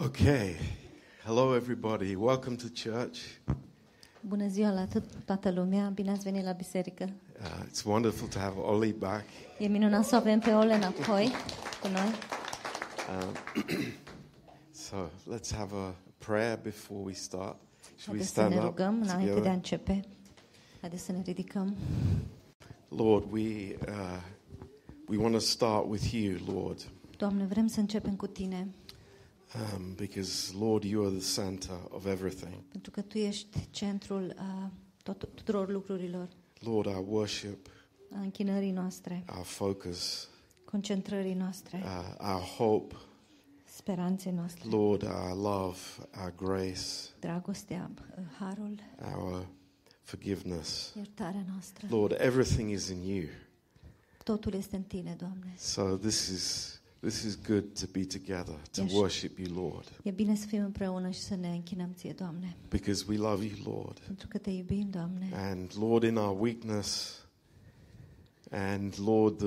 Okay. Hello, everybody. Welcome to church. Bună ziua la tot, toată lumea, bine ați venit la biserică. Uh, it's wonderful to have Ollie back. E minunat să avem pe Ole înapoi cu noi. So let's have a prayer before we start. Should we Haideți să stand ne up rugăm înainte de a începe. Haideți să ne ridicăm. Lord, we uh, we want to start with you, Lord, Doamne, vrem să începem cu Tine, um, because Lord, you are the center of everything. pentru că Tu ești centrul uh, tot, tuturor lucrurilor, Lord, our worship, a închinării noastre, our focus, concentrării noastre, uh, our hope, speranței noastre, Lord, our love, our grace, dragostea, uh, harul, our forgiveness. iertarea noastră. Lord, everything is in you. Totul este în Tine, Doamne. So this is this is good to be together to Yes. worship you, Lord, E bine să fim împreună și să ne închinăm Ție, Doamne, because we love you, Lord. pentru că Te iubim, Doamne. And Lord, in our weakness, and Lord, the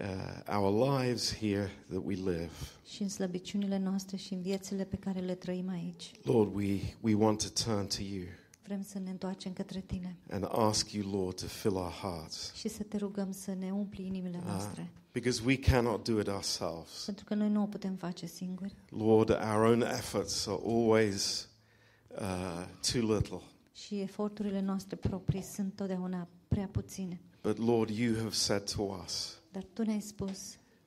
uh, our lives here that we live, și în slăbiciunile noastre și în viețile pe care le trăim aici. Lord, we we want to turn to you Vrem să ne întoarcem către Tine and ask you, Lord, to fill our hearts, și să Te rugăm să ne umpli inimile Ah. noastre. Because we cannot do it ourselves. Pentru că noi nu o putem face singuri Lord, our own efforts are always uh, too little. și eforturile noastre proprii sunt totdeauna prea puține. But Lord, you have said to us Dar Tu ne-ai spus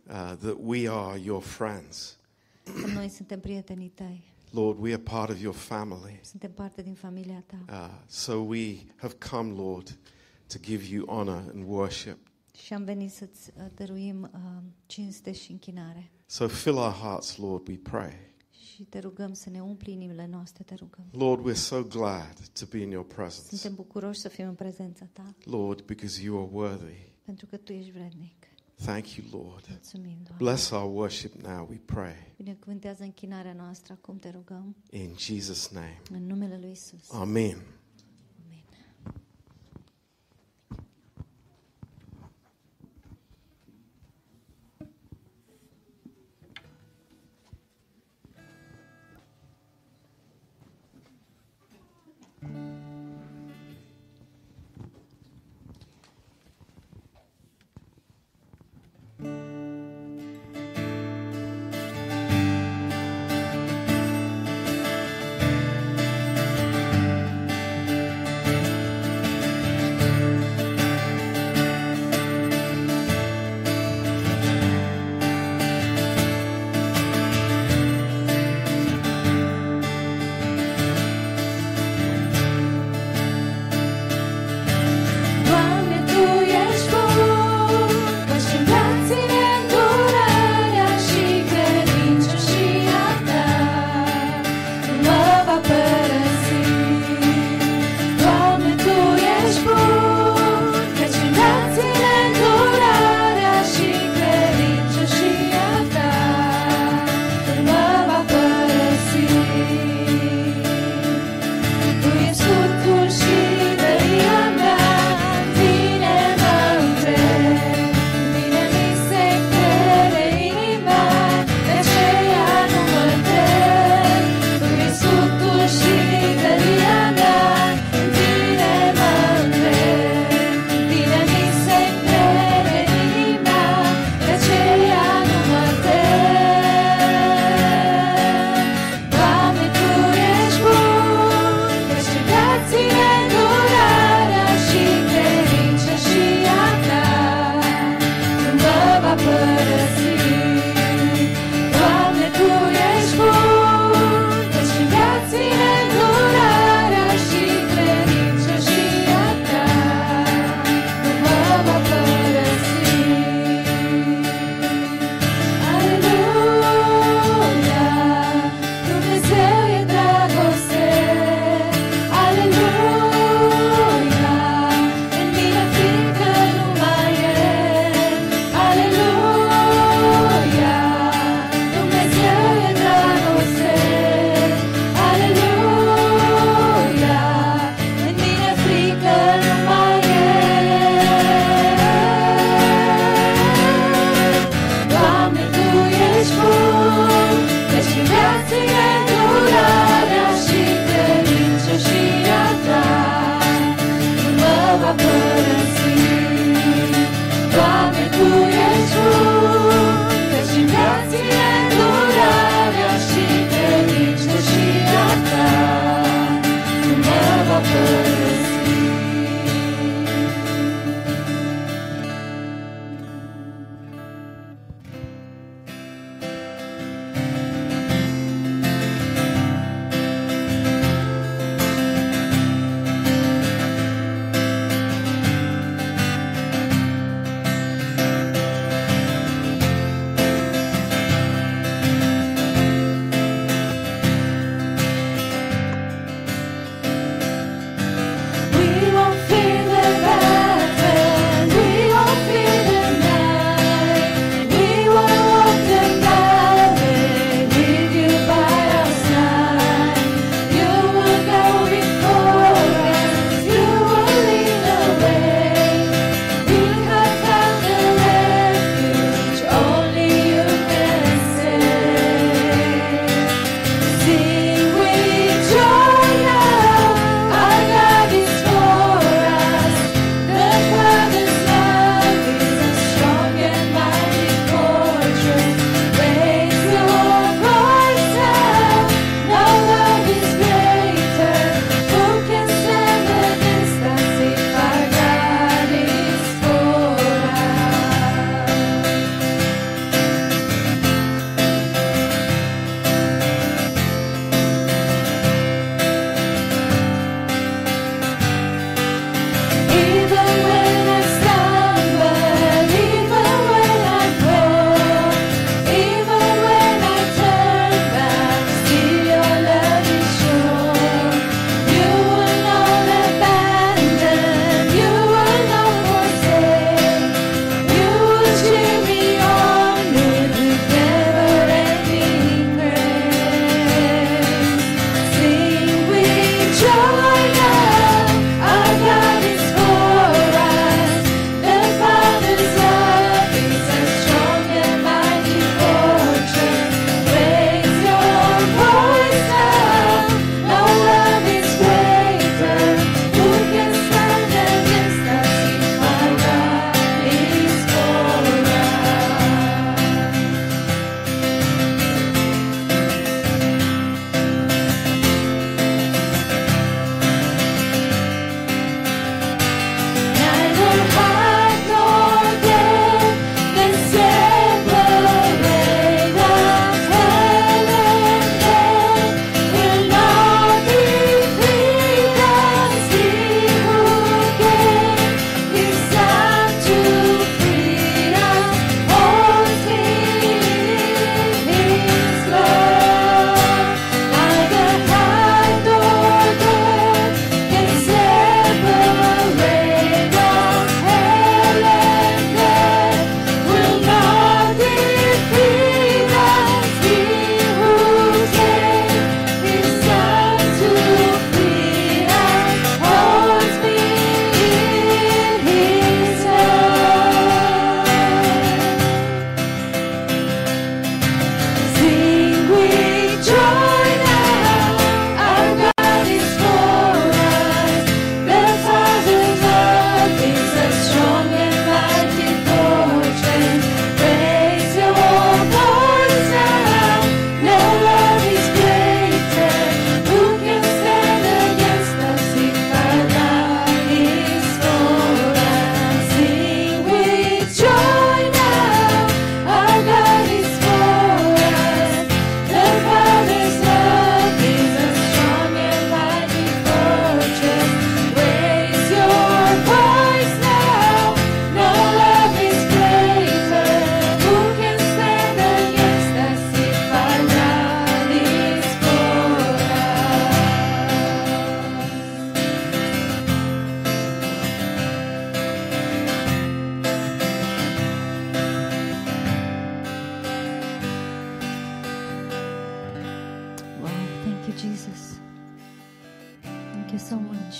uh, that we are your friends. că noi suntem prietenii Tăi, Lord, we are part of your family. suntem parte din familia Ta Uh, so we have come, Lord, to give you honor and worship. Și am venit să-ți uh, dăruim uh, cinste și închinare. So fill our hearts, Lord, we pray. Și Te rugăm să ne umpli inimile noastre, Te rugăm. Lord, we're so glad to be in your presence. Suntem bucuroși să fim în prezența Ta, Lord, because you are worthy. pentru că Tu ești vrednic. Thank you, Lord. Mulțumim, Doamne. Bless our worship now, we pray. Binecuvântează închinarea noastră acum, Te rugăm, In Jesus' name. în numele Lui Isus. Amen.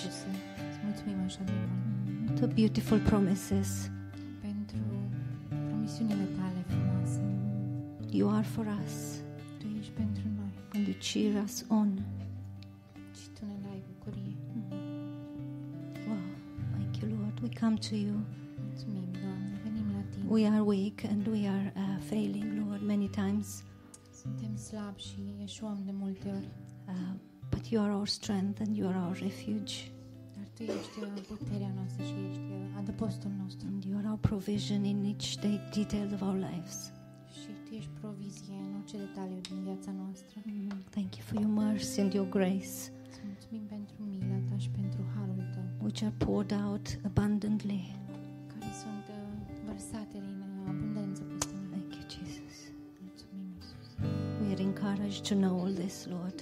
You so Mulțumim, much. Iisuse. Îți mulțumim așa de mult The beautiful promises. pentru promisiunile tale frumoase. You are for us Tu ești pentru noi and you cheer us on. și tu ne dai bucurie. Wow. Thank you, Lord. We come to you. Mulțumim, Doamne, venim la Tine. We are weak and we are uh, failing, Lord, many times. Suntem slabi și eșuăm de multe ori, Uh, but you are our strength and you are our refuge. dar Tu ești puterea noastră și ești adăpostul nostru. And you are our provision in each day, detail of our lives. Și Tu ești provizie în orice detaliu din viața noastră. Mm, Thank you for your mercy and your grace, Îți mulțumim pentru mila Ta și pentru harul Tău, which are poured out abundantly. care sunt uh, vărsate din abundență peste noi. Thank you, Jesus. Mulțumim, Iisus. We are encouraged to know all this, Lord,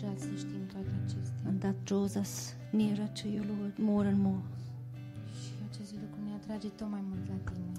Suntem încurajați să știm toate acestea. and that draws us nearer to you, Lord, more and more. Și acest lucru ne atrage tot mai mult la Tine.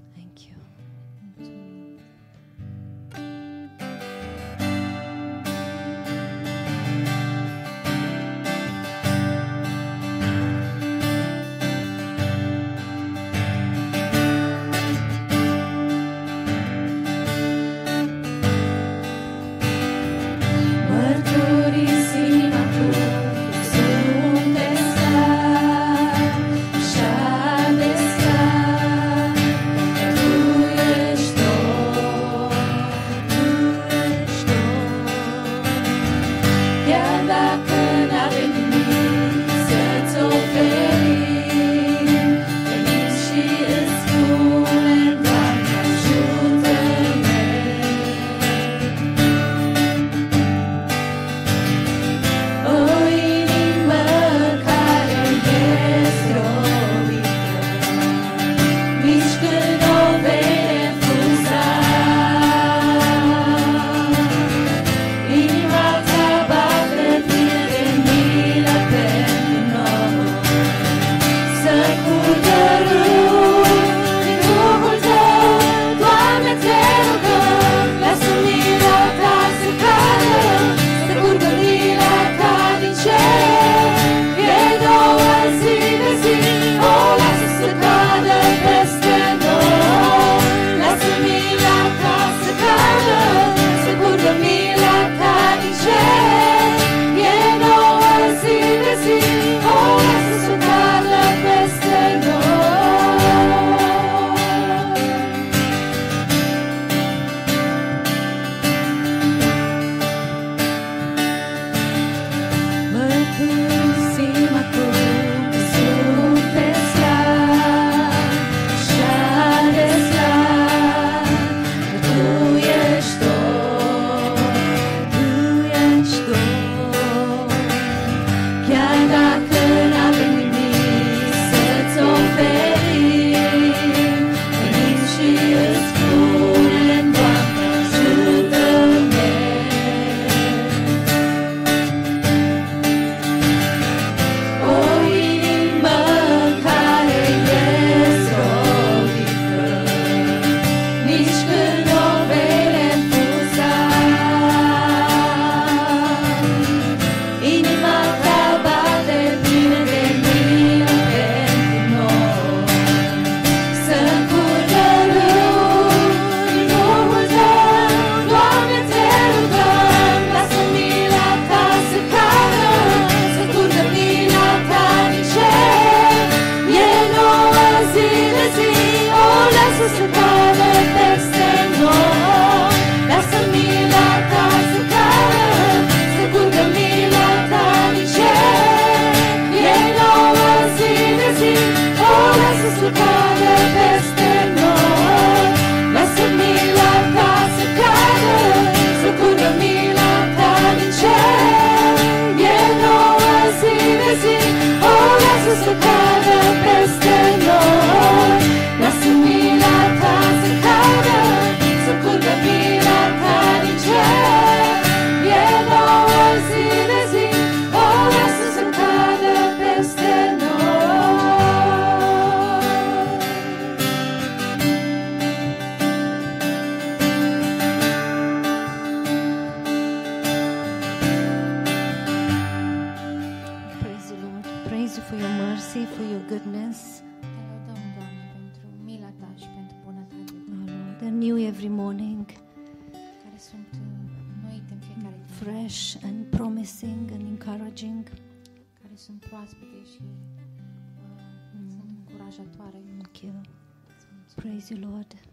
Praise you, Lord.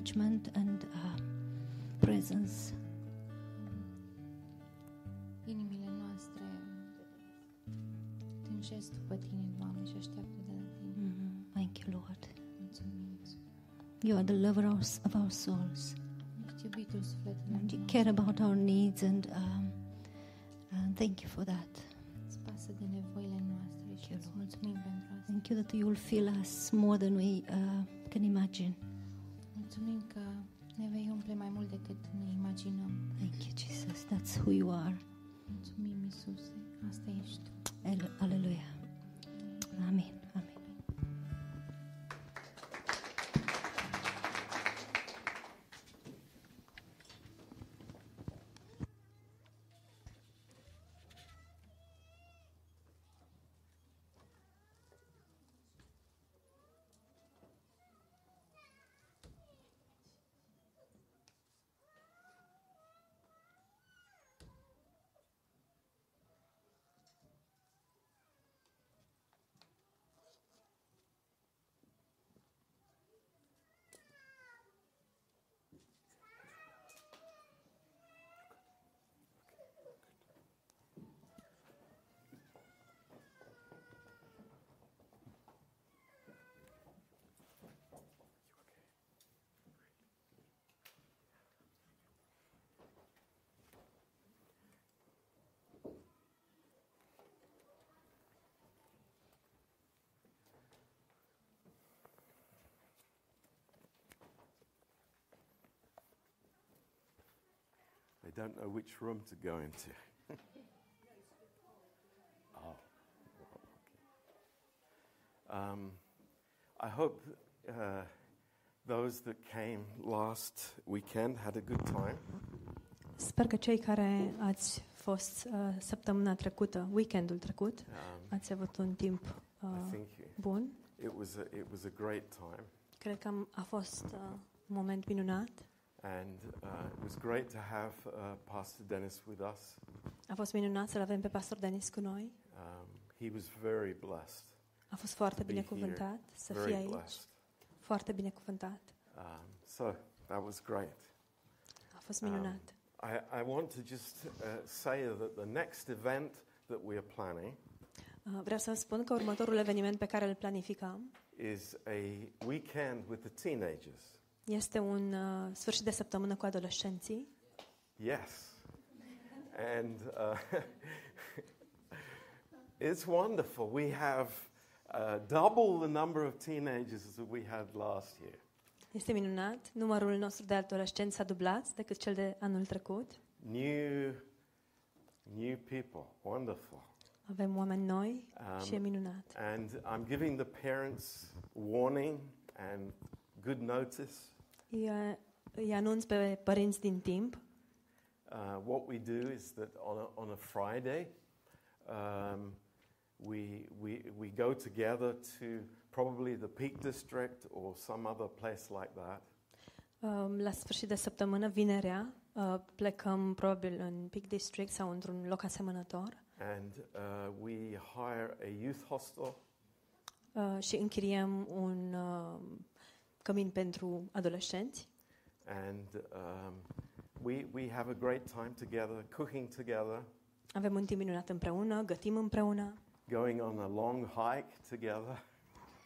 encouragement and uh, presence. Inimile noastre tânjesc după Tine, Doamne, și așteaptă de la Tine. Mm-hmm. Thank you, Lord. Mulțumim. You are the lover of our souls. And you care about our needs and, um, and thank you for that. Thank you, Lord. Thank you that you will feel us more than we uh, can imagine. mulțumim că ne vei umple mai mult decât ne imaginăm. Thank you, Jesus. That's who you are. Mulțumim, Iisuse. Asta ești tu. Aleluia. I don't know which room to go into. oh, okay. Um, I hope uh, those that came last weekend had a good time. Sper că cei care ați fost uh, săptămâna trecută, weekendul trecut, Um, ați avut un timp uh, bun. it was a, it was a great time, Cred că a fost uh, un moment minunat. And uh, it was great to have uh, Pastor Dennis with us. A fost minunat să-l avem pe pastor Denis cu noi. Um, he was very blessed, A fost foarte To be binecuvântat să fie very aici. blessed. Foarte binecuvântat. Um, so that was great. A fost Um, minunat. I, I want to just uh, say that the next event that we are planning Uh, vreau să vă spun că următorul eveniment pe care îl planificăm is a weekend with the teenagers. Este un uh, sfârșit de săptămână cu adolescenții. Yes. And uh, it's wonderful. We have uh, double the number of teenagers that we had last year. Este minunat. Numărul nostru de adolescenți s-a dublat decât cel de anul trecut. New, new people. Wonderful. Avem oameni noi Um, și e minunat. And I'm giving the parents warning and good notice. Îi, uh, îi anunț pe părinți din timp. Uh, what we do is that on a, on a Friday, um, we, we, we go together to probably the Peak District or some other place like that. Um, La sfârșit de săptămână, vinerea, uh, plecăm probabil în Peak District sau într-un loc asemănător And uh, we hire a youth hostel uh, și închiriem un uh, cămin pentru adolescenți. and um, we, we have a great time together, cooking together, Avem un timp minunat împreună, gătim împreună, going on a long hike together,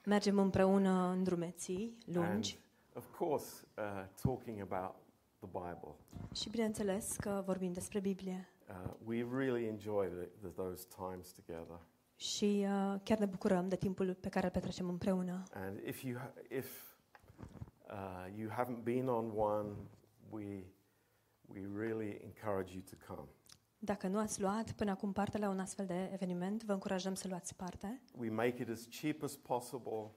mergem împreună în drumeții lungi and of course, uh, talking about the Bible. și bineînțeles că vorbim despre Biblie. Uh, we really enjoy the, the, those times together. Și uh, chiar ne bucurăm de timpul pe care îl petrecem împreună. And if you, ha- if, uh, you haven't been on one, we, we really encourage you to come. Dacă nu ați luat până acum parte la un astfel de eveniment, vă încurajăm să luați parte. We make it as cheap as possible.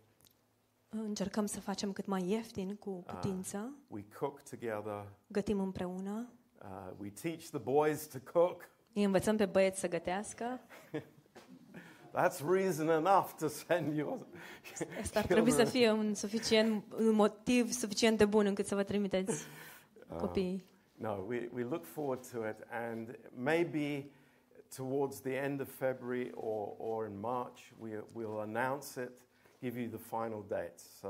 Încercăm să facem cât mai ieftin cu putință, We cook together. gătim împreună, Uh, we teach the boys to cook. îi învățăm pe băieți să gătească. That's reason enough to send you. Asta ar trebui să fie un, suficient, un motiv suficient de bun încât să vă trimiteți copiii. No, we, we look forward to it, and maybe towards the end of February or, or in March, we, we'll announce it, give you the final dates. So,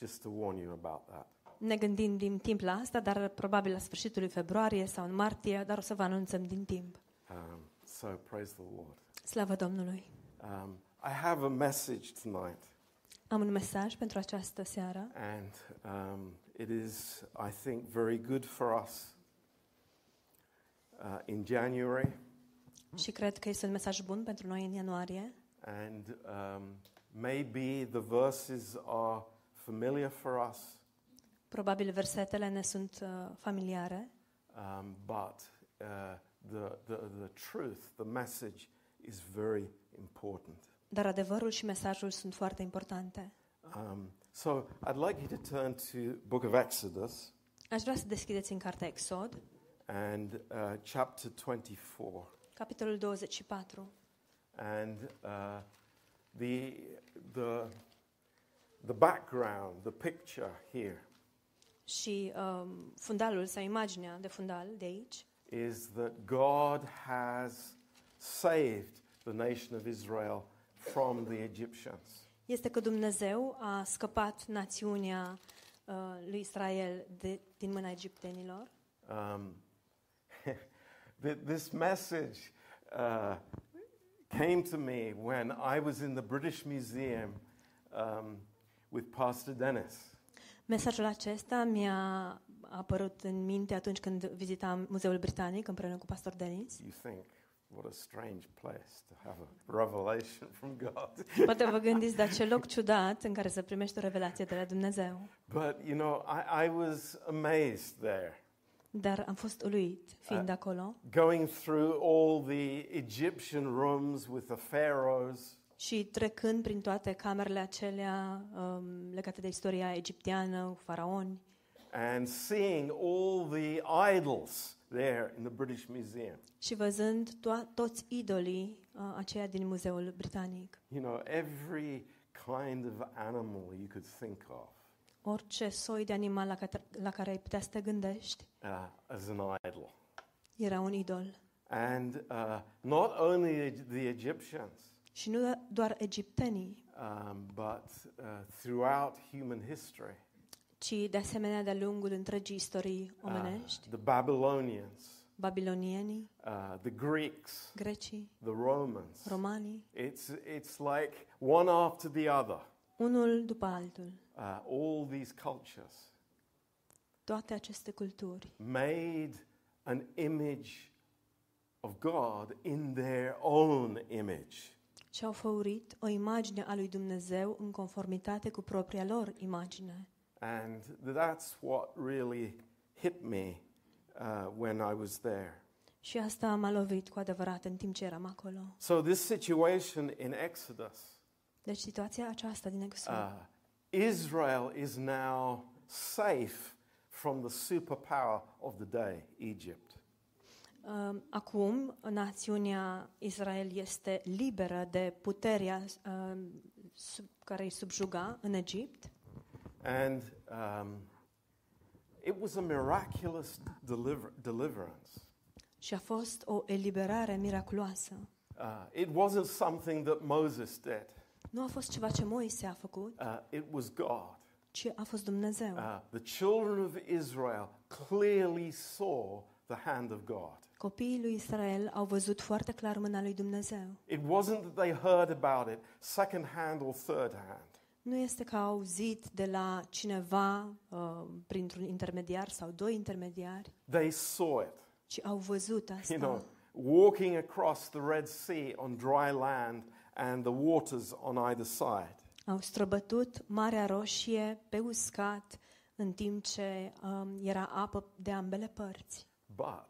just to warn you about that. Ne gândim din timp la asta, dar probabil la sfârșitul lui februarie sau în martie, dar o să vă anunțăm din timp. Um, so, praise the Lord. Slavă Domnului! Um, I have a message tonight, Am un mesaj pentru această seară and um, it is, I think, very good for us. Uh, in January, și cred că este un mesaj bun pentru noi în ianuarie. and um, maybe the verses are familiar for us, Probabil versetele ne sunt uh, familiare, um, but uh, the, the, the truth, the message is very important. dar adevărul și mesajul sunt foarte importante. Um, so I'd like you to turn to book of Exodus Aș vrea să deschideți în cartea Exod, and uh, chapter 24. capitolul 24. And uh, the, the, the background, the picture here Și um, fundalul sau imaginea de fundal de aici is that God has saved the nation of Israel from the Egyptians. este că Dumnezeu a scăpat națiunea uh, lui Israel de, din mâna egiptenilor. Um, th- this message uh, came to me when I was in the British Museum um, with Pastor Dennis. Mesajul acesta mi-a apărut în minte atunci când vizitam Muzeul Britanic împreună cu pastor Denis. You think, what a strange place to have a revelation from God. Poate vă gândiți, dar ce loc ciudat în care să primești o revelație de la Dumnezeu. but, you know, I, I was amazed there. Dar am fost uluit fiind Uh, acolo going through all the Egyptian rooms with the pharaohs, și trecând prin toate camerele acelea um, legate de istoria egipteană, cu faraoni, and seeing all the idols there in the British Museum. și văzând to- toți idolii uh, aceia din Muzeul Britanic. You know, every kind of animal you could think of Orice soi de animal la care, la care ai putea să te gândești uh, as an idol. era un idol. And uh, not only the, the Egyptians, Și nu doar egiptenii, um, but uh, throughout human history. Ci de asemenea de-a lungul întregii istorii Uh, omenești, the Babylonians, babilonienii, uh, the Greeks, grecii, the Romans. romanii, It's, it's like one after the other. unul după altul. Uh, all these cultures Toate aceste culturi made an image of God in their own image. și-au făurit o imagine a lui Dumnezeu în conformitate cu propria lor imagine. And that's what really hit me uh, when I was there. Și asta m-a lovit cu adevărat în timp ce eram acolo. So, this situation in Exodus, Deci situația aceasta din Exod, uh, Israel is now safe from the superpower of the day, Egypt. Um, Acum, națiunea Israel este liberă de puterea um, sub, care îi subjuga în Egipt And um, it was a miraculous deliver- deliverance. și a fost o eliberare miraculoasă. Uh, it wasn't something that Moses did, Nu a fost ceva ce Moise a făcut, uh, it was God. ci a fost Dumnezeu. Uh, the children of Israel clearly saw the hand of God. Copiii lui Israel au văzut foarte clar mâna lui Dumnezeu. It wasn't that they heard about it second hand or third hand. Nu este că au auzit de la cineva uh, printr-un intermediar sau doi intermediari, They saw it. ci au văzut asta. You know, walking across the Red Sea on dry land and the waters on either side. Au străbătut Marea Roșie pe uscat în timp ce um, era apă de ambele părți. But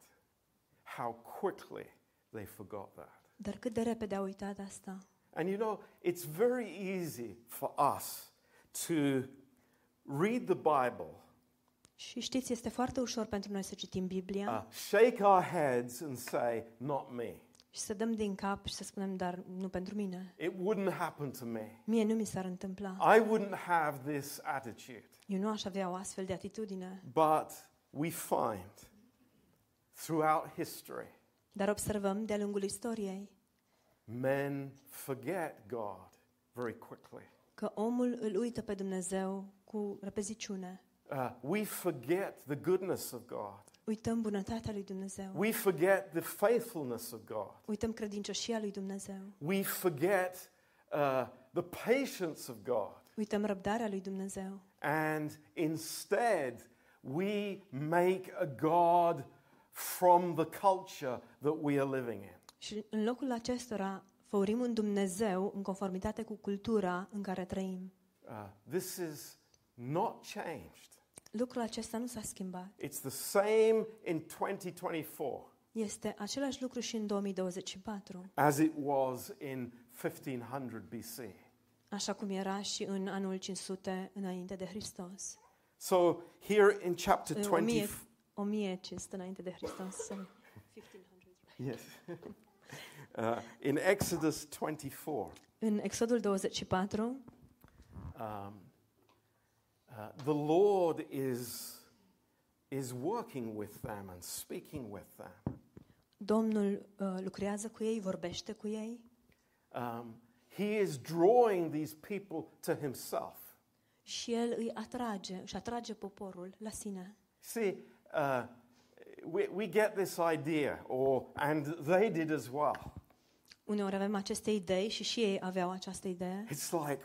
how quickly they forgot that. Dar cât de repede au uitat asta. And you know, it's very easy for us to read the Bible, Și știți, este foarte ușor pentru noi să citim Biblia uh, shake our heads and say, Not me. și să dăm din cap și să spunem, dar nu pentru mine. It wouldn't happen to me. Mie nu mi s-ar întâmpla. I wouldn't have this attitude. Eu nu aș avea o astfel de atitudine. But we find throughout history, Dar observăm de-a lungul istoriei men forget God very quickly. că omul îl uită pe Dumnezeu cu repeziciune. Uh, we forget the goodness of God. Uităm bunătatea lui Dumnezeu. We forget the faithfulness of God. Uităm credincioșia lui Dumnezeu. We forget uh, the patience of God. Uităm răbdarea lui Dumnezeu. And instead, we make a God from the culture that we are living in. Și în locul acestora făurim un Dumnezeu în conformitate cu cultura în care trăim. Uh, this is not changed. Lucrul acesta nu s-a schimbat. It's the same in 2024 Este același lucru și în 2024, as it was in 1500 BC. așa cum era și în anul 500 înainte de Hristos. So, here in chapter În 20, 1000 1500 înainte de Hristos. sorry. yes. uh, in Exodus 24, În Exodul 24, um, uh, the Lord is, is working with them and speaking with them. Domnul uh, lucrează cu ei, vorbește cu ei Um, he is drawing these people to himself. și el îi atrage, își atrage poporul la sine. See, uh, we, we get this idea, or, and they did as well. Uneori avem aceste idei și și ei aveau această idee. It's like,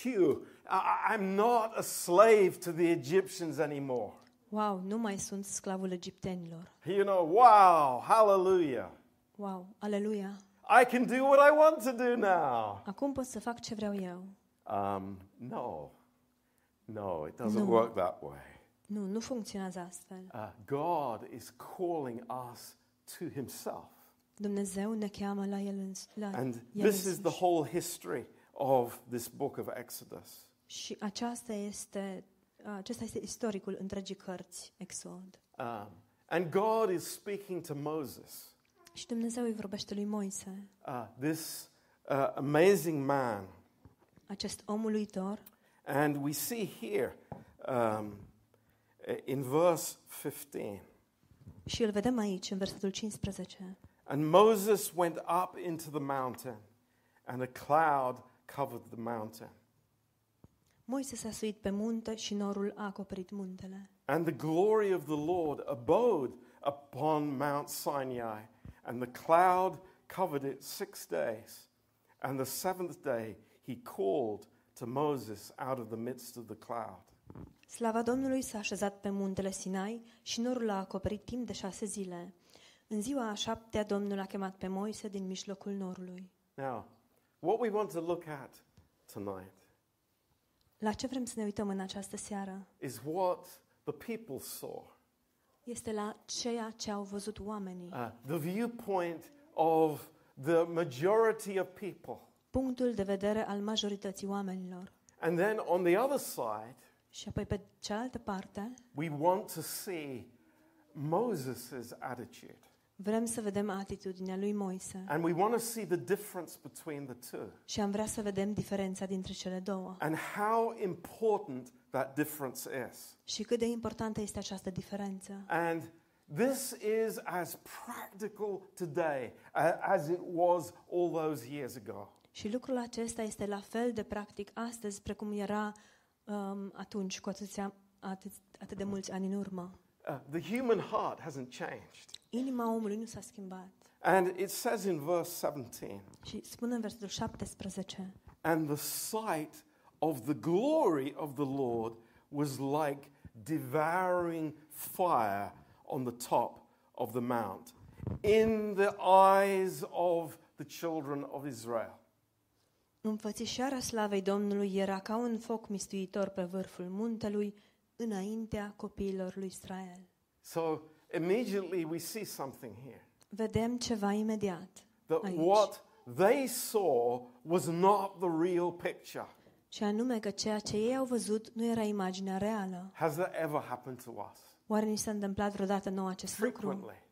phew, I, I'm not a slave to the Egyptians anymore. Wow, nu mai sunt sclavul egiptenilor. You know, wow, hallelujah. Wow, aleluia. I can do what I want to do now. Acum pot să fac ce vreau eu. Um, no, no, it doesn't No. work that way. Nu, nu funcționează astfel. Uh, God is calling us to Himself. Dumnezeu ne cheamă la El, îns- la And el this is the însuși. whole history of this book of Exodus. Și aceasta este, acesta este istoricul întregii cărți, Exod. Um, and God is speaking to Moses, Și Dumnezeu îi vorbește lui Moise, uh, this uh, amazing man. acest om uluitor, And we see here um, in verse 15 și îl vedem aici, în versetul 15. And Moses went up into the mountain, and a cloud covered the mountain. Moise s-a suit pe munte și norul a acoperit muntele. And the glory of the Lord abode upon Mount Sinai, and the cloud covered it six days. And the seventh day he called to Moses out of the midst of the cloud. Slava Domnului s-a așezat pe muntele Sinai și norul a acoperit timp de șase zile. În ziua a șaptea, Domnul a chemat pe Moise din mijlocul norului. Now, what we want to look at tonight La ce vrem să ne uităm în această seară? is what the people saw. Este la ceea ce au văzut oamenii. Uh, the viewpoint of the majority of people. Punctul de vedere al majorității oamenilor. And then on the other side, Și apoi pe cealaltă parte, we want to see Moses' attitude. Vrem să vedem atitudinea lui Moise. And we want to see the difference between the two Și am vrea să vedem diferența dintre cele două. and how important that difference is. Și cât de importantă este această diferență. And this is as practical today a- as it was all those years ago. Și lucrul acesta este la fel de practic astăzi precum era um, atunci, cu atâția, atât, atât de mulți ani în urmă. Uh, the human heart hasn't changed. Inima omului nu s-a schimbat. And it says in verse 17, Și spune în versetul 17, and the sight of the glory of the Lord was like devouring fire on the top of the mount in the eyes of the children of Israel. Înfățișarea slavei Domnului era ca un foc mistuitor pe vârful muntelui înaintea copiilor lui Israel. So immediately we see something here Vedem ceva imediat that aici. what they saw was not the real picture. Și anume că ceea ce ei au văzut nu era imaginea reală. Has that ever happened to us? Oare ni s-a întâmplat vreodată nou acest lucru? Frequently,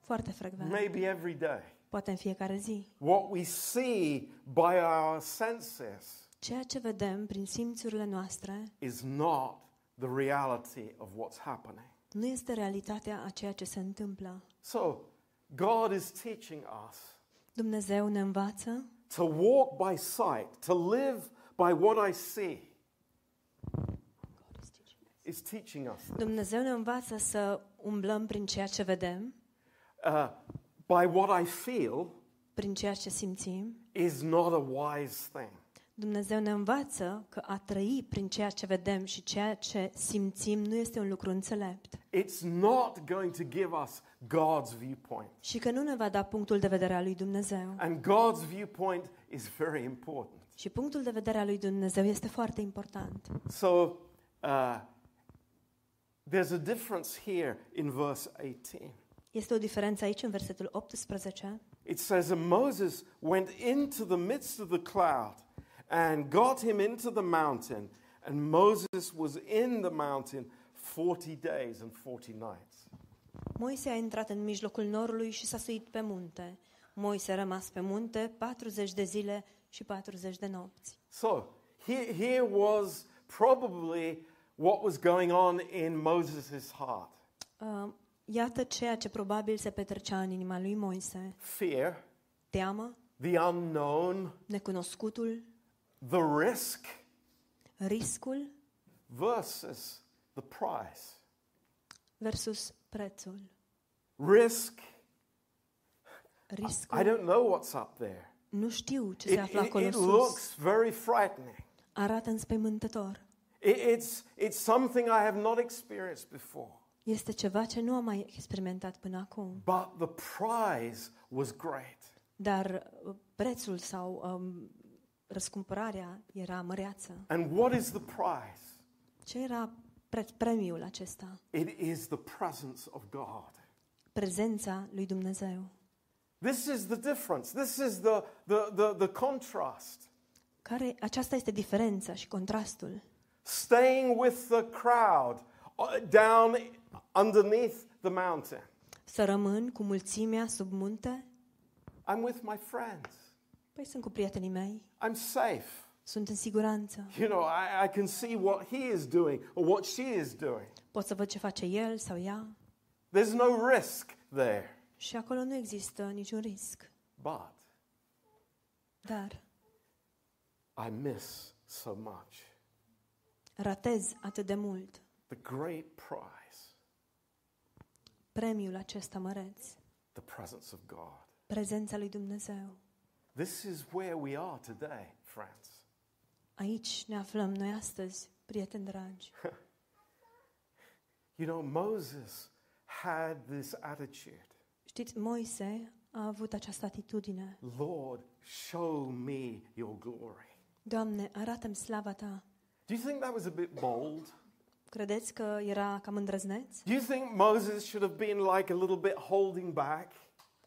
Foarte frecvent. maybe every day. Poate în fiecare zi. What we see by our senses Ceea ce vedem prin simțurile noastre is not the reality of what's happening. Nu este realitatea a ceea ce se întâmplă. So, God is teaching us Dumnezeu ne învață to walk by sight, to live by what I see. Is teaching us that. Dumnezeu ne învață să umblăm prin ceea ce vedem, Uh, by what I feel prin ceea ce simțim. is not a wise thing. Dumnezeu ne învață că a trăi prin ceea ce vedem și ceea ce simțim nu este un lucru înțelept. It's not going to give us God's viewpoint. Și că nu ne va da punctul de vedere al lui Dumnezeu. And God's viewpoint is very important. Și punctul de vedere al lui Dumnezeu este foarte important. So, uh, there's a difference here in verse 18. Este o diferență aici în versetul 18. It says, And Moses went into the midst of the cloud and got him into the mountain. And Moses was in the mountain 40 days and 40 nights. Moise a intrat în mijlocul norului și s-a suit pe munte. Moise a rămas pe munte 40 de zile și 40 de nopți. So, here, here was probably what was going on in Moses' heart Uh, iată ceea ce probabil se petrecea în inima lui Moise. fear, Teamă, the unknown, necunoscutul, the risk riscul versus the prize. versus prețul. Risk, Riscul, I don't know what's up there. nu știu ce It, se află it- acolo it sus. looks very frightening. Arată înspăimântător. It- it's, it's something I have not experienced before. Este ceva ce nu am mai experimentat până acum. But the prize was great. Dar uh, prețul sau um, răscumpărarea era măreață. And what is the prize? Ce era pre- premiul acesta, It is the presence of God. prezența lui Dumnezeu. This is the difference. This is the, the, the, the contrast. Care, aceasta este diferența și contrastul. Staying with the crowd uh, down underneath the mountain. Să rămân cu mulțimea sub munte? I'm with my friends. Păi sunt cu prietenii mei, I'm safe. sunt în siguranță. You know, I, I can see what he is doing or what she is doing. Pot să văd ce face el sau ea There's no risk there. și acolo nu există niciun risc. But Dar I miss so much. ratez atât de mult The great prize, premiul acesta măreț, the presence of God. prezența lui Dumnezeu. This is where we are today, friends. Aici ne aflăm noi astăzi, prieteni dragi. You know, Moses had this attitude Știți, Moise a avut această atitudine. Lord, show me your glory. Doamne, arată-mi slava Ta. Do you think that was a bit bold? Credeți că era cam îndrăzneț? Do you think Moses should have been like a little bit holding back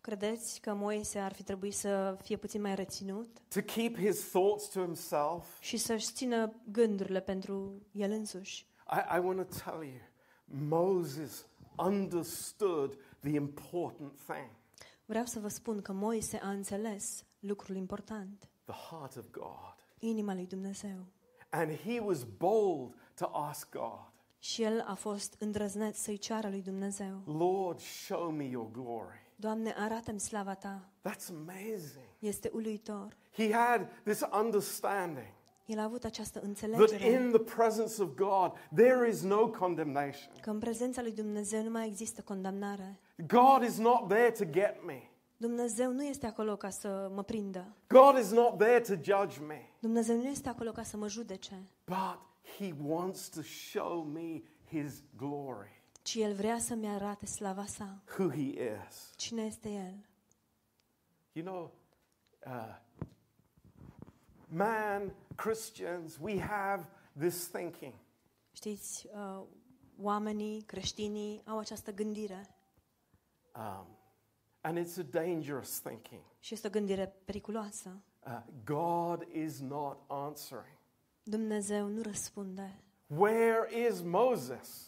Credeți că Moise ar fi trebuit să fie puțin mai reținut to keep his thoughts to himself? și să-și țină gândurile pentru el însuși? I, I want to tell you, Moses understood the important thing Vreau să vă spun că Moise a înțeles lucrul important, the heart of God. inima lui Dumnezeu. And he was bold to ask God, Și el a fost îndrăzneț să-i ceară lui Dumnezeu. Lord, show me your glory. Doamne, arată-mi slava Ta. That's amazing. Este uluitor. He had this understanding El a avut această that înțelegere in the presence of God, there is no condemnation. că în prezența lui Dumnezeu nu mai există condamnare. God is not there to get me. Dumnezeu nu este acolo ca să mă prindă. God is not there to judge me. Dumnezeu nu este acolo ca să mă judece, But He wants to show me His glory, ci El vrea să-mi arate slava sa. who He is. Cine este El? You know, uh, man, Christians, we have this thinking. Știți, uh, oamenii, creștinii au această gândire Um, and it's a dangerous thinking. și este o gândire periculoasă. Uh, God is not answering. Dumnezeu nu răspunde. Where is Moses?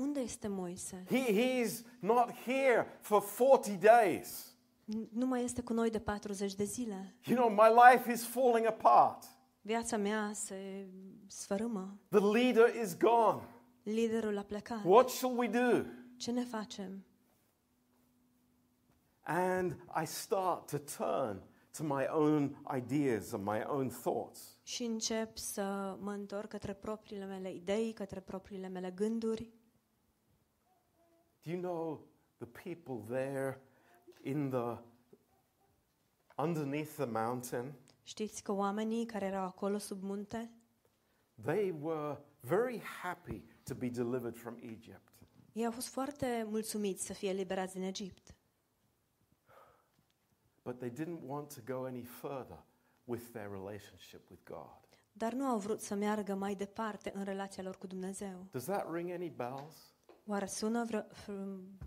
Unde este Moise? He, he's not here for 40 days. N- Nu mai este cu noi de 40 de zile. You know, my life is falling apart. Viața mea se sfărâmă. The leader is gone. Liderul a plecat. What shall we do? Ce ne facem? And I start to turn to my own ideas and my own thoughts. Și încep să mă întorc către propriile mele idei, către propriile mele gânduri. Do you know the people there in the underneath the mountain? Știți că oamenii care erau acolo sub munte, They were very happy to be delivered from Egypt. ei au fost foarte mulțumiți să fie liberați din Egipt. But they didn't want to go any further with their relationship with God. Dar nu au vrut să meargă mai departe în relația lor cu Dumnezeu. Does that ring any bells? Oare sună vreo,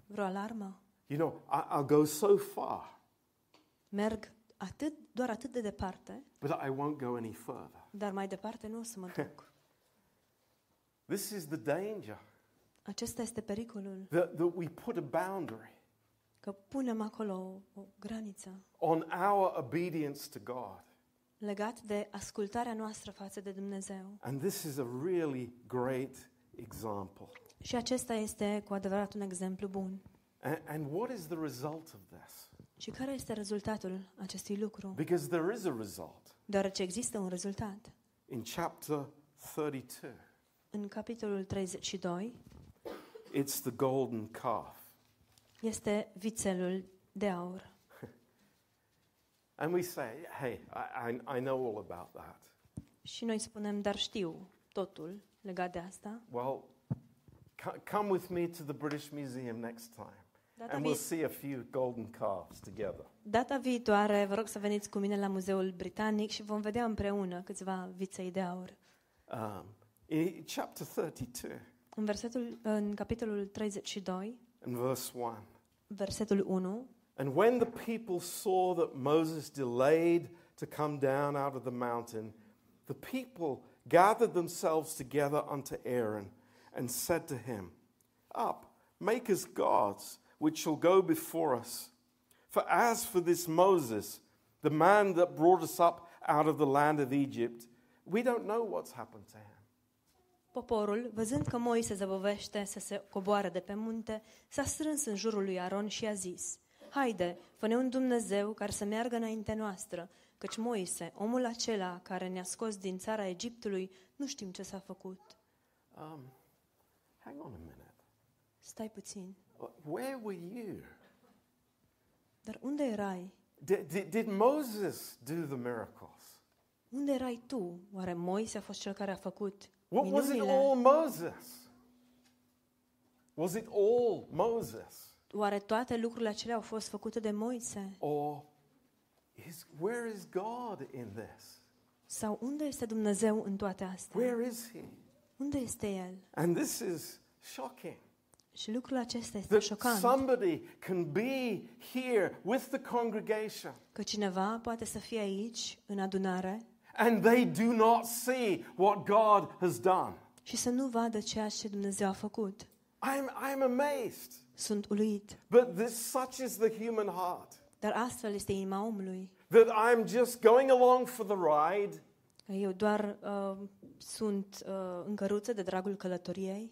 vreo alarmă? You know, I, I'll go so far, Merg atât, doar atât de departe, but I won't go any further. dar mai departe nu o să mă duc. This is the danger Acesta este pericolul, that, that we put a boundary că punem acolo o, o graniță on our obedience to God. legat de ascultarea noastră față de Dumnezeu. And this is a really great example. Și acesta este cu adevărat un exemplu bun. And, and what is the result of this? Și care este rezultatul acestui lucru? Because there is a result. Deoarece există un rezultat. In chapter 32, În capitolul 32 it's the golden calf. este vițelul de aur. And we say, hey, I, I, I know all about that. Și noi spunem, dar știu totul legat de asta. Well, co- come with me to the British Museum next time, Data, and we'll see a few golden calves together. data viitoare vă rog să veniți cu mine la Muzeul Britanic și vom vedea împreună câțiva viței de aur. Um, in chapter 32, În versetul în capitolul 32, and verse 1. versetul 1, And when the people saw that Moses delayed to come down out of the mountain, the people gathered themselves together unto Aaron and said to him, Up, make us gods, which shall go before us. For as for this Moses, the man that brought us up out of the land of Egypt, we don't know what's happened to him. Poporul, văzând că Moise zăbovește să se coboare de pe munte, s-a strâns în jurul lui Aron și a zis, Haide, fă un Dumnezeu care să meargă înainte noastră, căci Moise, omul acela care ne-a scos din țara Egiptului, nu știm ce s-a făcut. Um, hang on a minute. Stai puțin. Where were you? Dar unde erai? Did, did, did Moses do the miracles? Unde erai tu? Oare Moise a fost cel care a făcut What was it minunile? all Moses? Was it all Moses? Oare toate lucrurile acelea au fost făcute de Moise? Or is, where is God in this? Sau unde este Dumnezeu în toate astea? Where is He? Unde este El? And this is shocking Și lucrul acesta este that șocant. somebody can be here with the congregation Că cineva poate să fie aici, în adunare, and they do not see what God has done. și să nu vadă ceea ce Dumnezeu a făcut. I'm, I'm amazed. Sunt uluit. But this, such is the human heart Dar astfel este inima omului. that I'm just going along for the ride. Că eu doar uh, sunt uh, în căruță de dragul călătoriei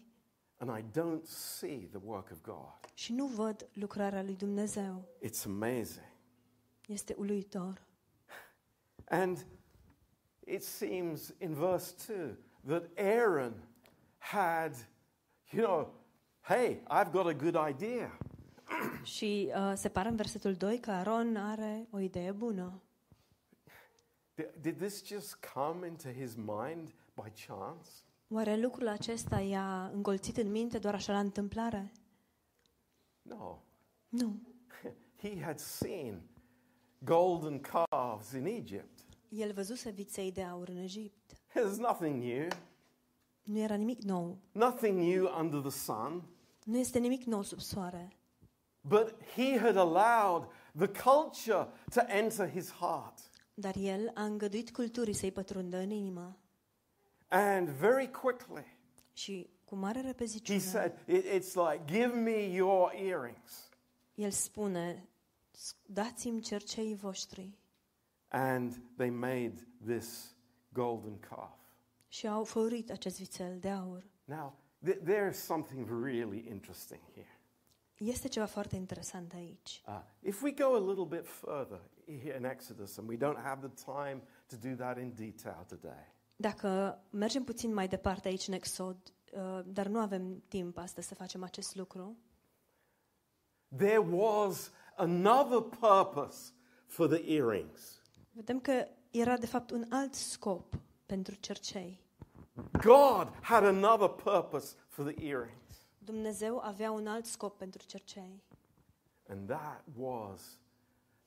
and I don't see the work of God. și nu văd lucrarea lui Dumnezeu. It's amazing. Este uluitor. And it seems in verse 2 that Aaron had, you know, hey, I've got a good idea. Și uh, se pare în versetul 2 că Aron are o idee bună. Did, did this just come into his mind by chance? Oare lucrul acesta i-a încolțit în minte doar așa la întâmplare? No. Nu. He had seen golden calves in Egypt. El văzuse viței de aur în Egipt. There's nothing new, Nu era nimic nou. nothing new under the sun. Nu este nimic nou sub soare. But he had allowed the culture to enter his heart. Dar el a îngăduit culturii să-i pătrundă în inimă. And very quickly, Și cu mare he repeziciune, said, "It- It's like, give me your earrings. el spune, dați-mi cerceii voștri. And they made this golden calf. Și au făurit acest vițel de aur. Now, th- there's something really interesting here. Este ceva foarte interesant aici. Uh, if we go a little bit further here in Exodus, and we don't have the time to do that in detail today, Dacă mergem puțin mai departe aici în Exod, uh, dar nu avem timp astăzi să facem acest lucru, there was another purpose for the earrings. vedem că era de fapt un alt scop pentru cercei. God had another purpose for the earrings. Dumnezeu avea un alt scop pentru cercei And that was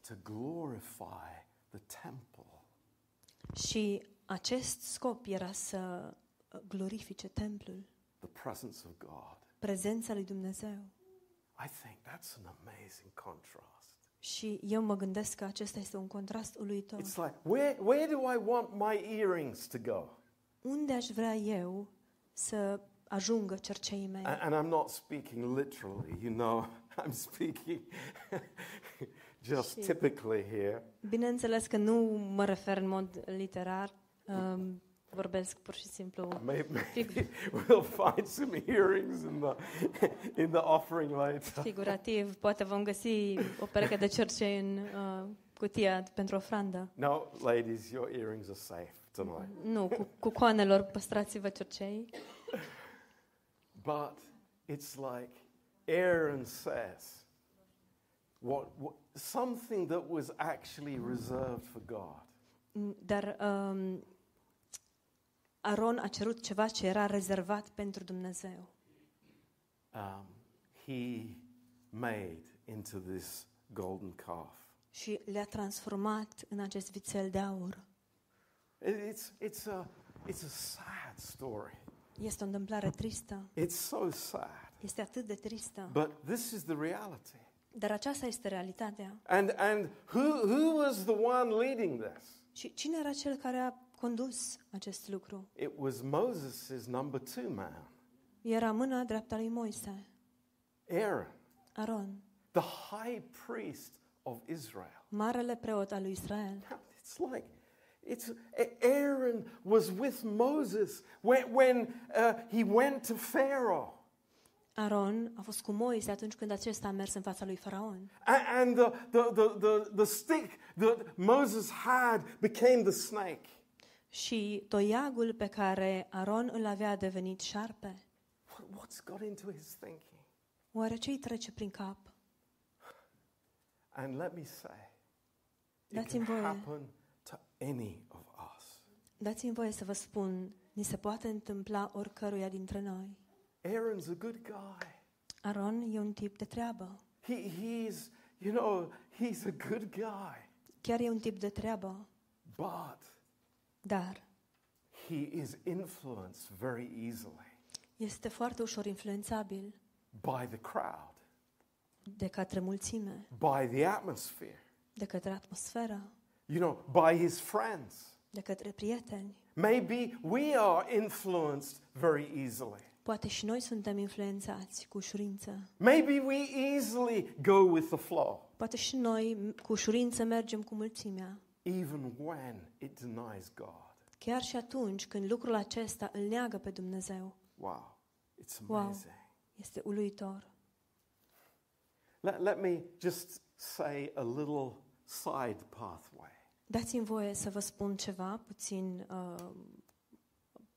to glorify the temple. și acest scop era să uh, glorifice templul, the presence of God. prezența lui Dumnezeu. I think that's an amazing contrast. Și eu mă gândesc că acesta este un contrast uluitor. It's like, where, where do I want my earrings to go? Unde aș vrea eu să ajungă cerceii mei? And, and I'm not speaking literally, you know, I'm speaking just Shit. typically here. Bineînțeles că nu mă refer în mod literar, um, vorbesc pur și simplu. Maybe, maybe we'll find some earrings in the, in the offering later. Figurativ, poate vom găsi o pereche de cercei în uh, cutia pentru ofrandă. No, ladies, your earrings are safe tonight. Nu, cu, cu coanelor păstrați-vă cercei. But it's like Aaron says, what, what, something that was actually reserved for God. Mm, Dar um, Aron a cerut ceva ce era rezervat pentru Dumnezeu. Um, he made into this golden calf. Și le-a transformat în acest vițel de aur. It- It's, it's, a, it's a sad story. Este o întâmplare tristă. It's so sad. Este atât de tristă. But this is the reality. Dar aceasta este realitatea. And, and who, who was the one leading this? Și cine era cel care a condus acest lucru? It was Moses' number two man, Era mâna dreapta lui Moise, Aaron, Aron, the high priest of Israel. marele preot al lui Israel. Now, It's like, it's, Aaron was with Moses when, when uh, he went to Pharaoh. Aron a fost cu Moise atunci când acesta a mers în fața lui Faraon. A- And the, the, the, the, the stick that Moses had became the snake. Și toiagul pe care Aron îl avea a devenit șarpe. What, what's got into his thinking? Oare ce îi trece prin cap? And let me say, it Dați-mi can voie. happen to any of us. Dați-mi voie să vă spun, ni se poate întâmpla oricăruia dintre noi. Aaron's a good guy. Aron e un tip de treabă. He, he's, you know, he's a good guy. Chiar e un tip de treabă. But Dar he is influenced very easily este foarte ușor influențabil by the crowd, de către mulțime, by the atmosphere, de către atmosferă, you know, by his friends. de către prieteni. Maybe we are influenced very easily. Poate și noi suntem influențați cu ușurință. Maybe we easily go with the flow, Poate și noi m- cu ușurință mergem cu mulțimea. even when it denies God. Chiar și atunci când lucrul acesta îl neagă pe Dumnezeu. Wow, it's Wow. amazing. Este uluitor. Let, let me just say a little side pathway. Dați-mi voie să vă spun ceva, puțin, uh,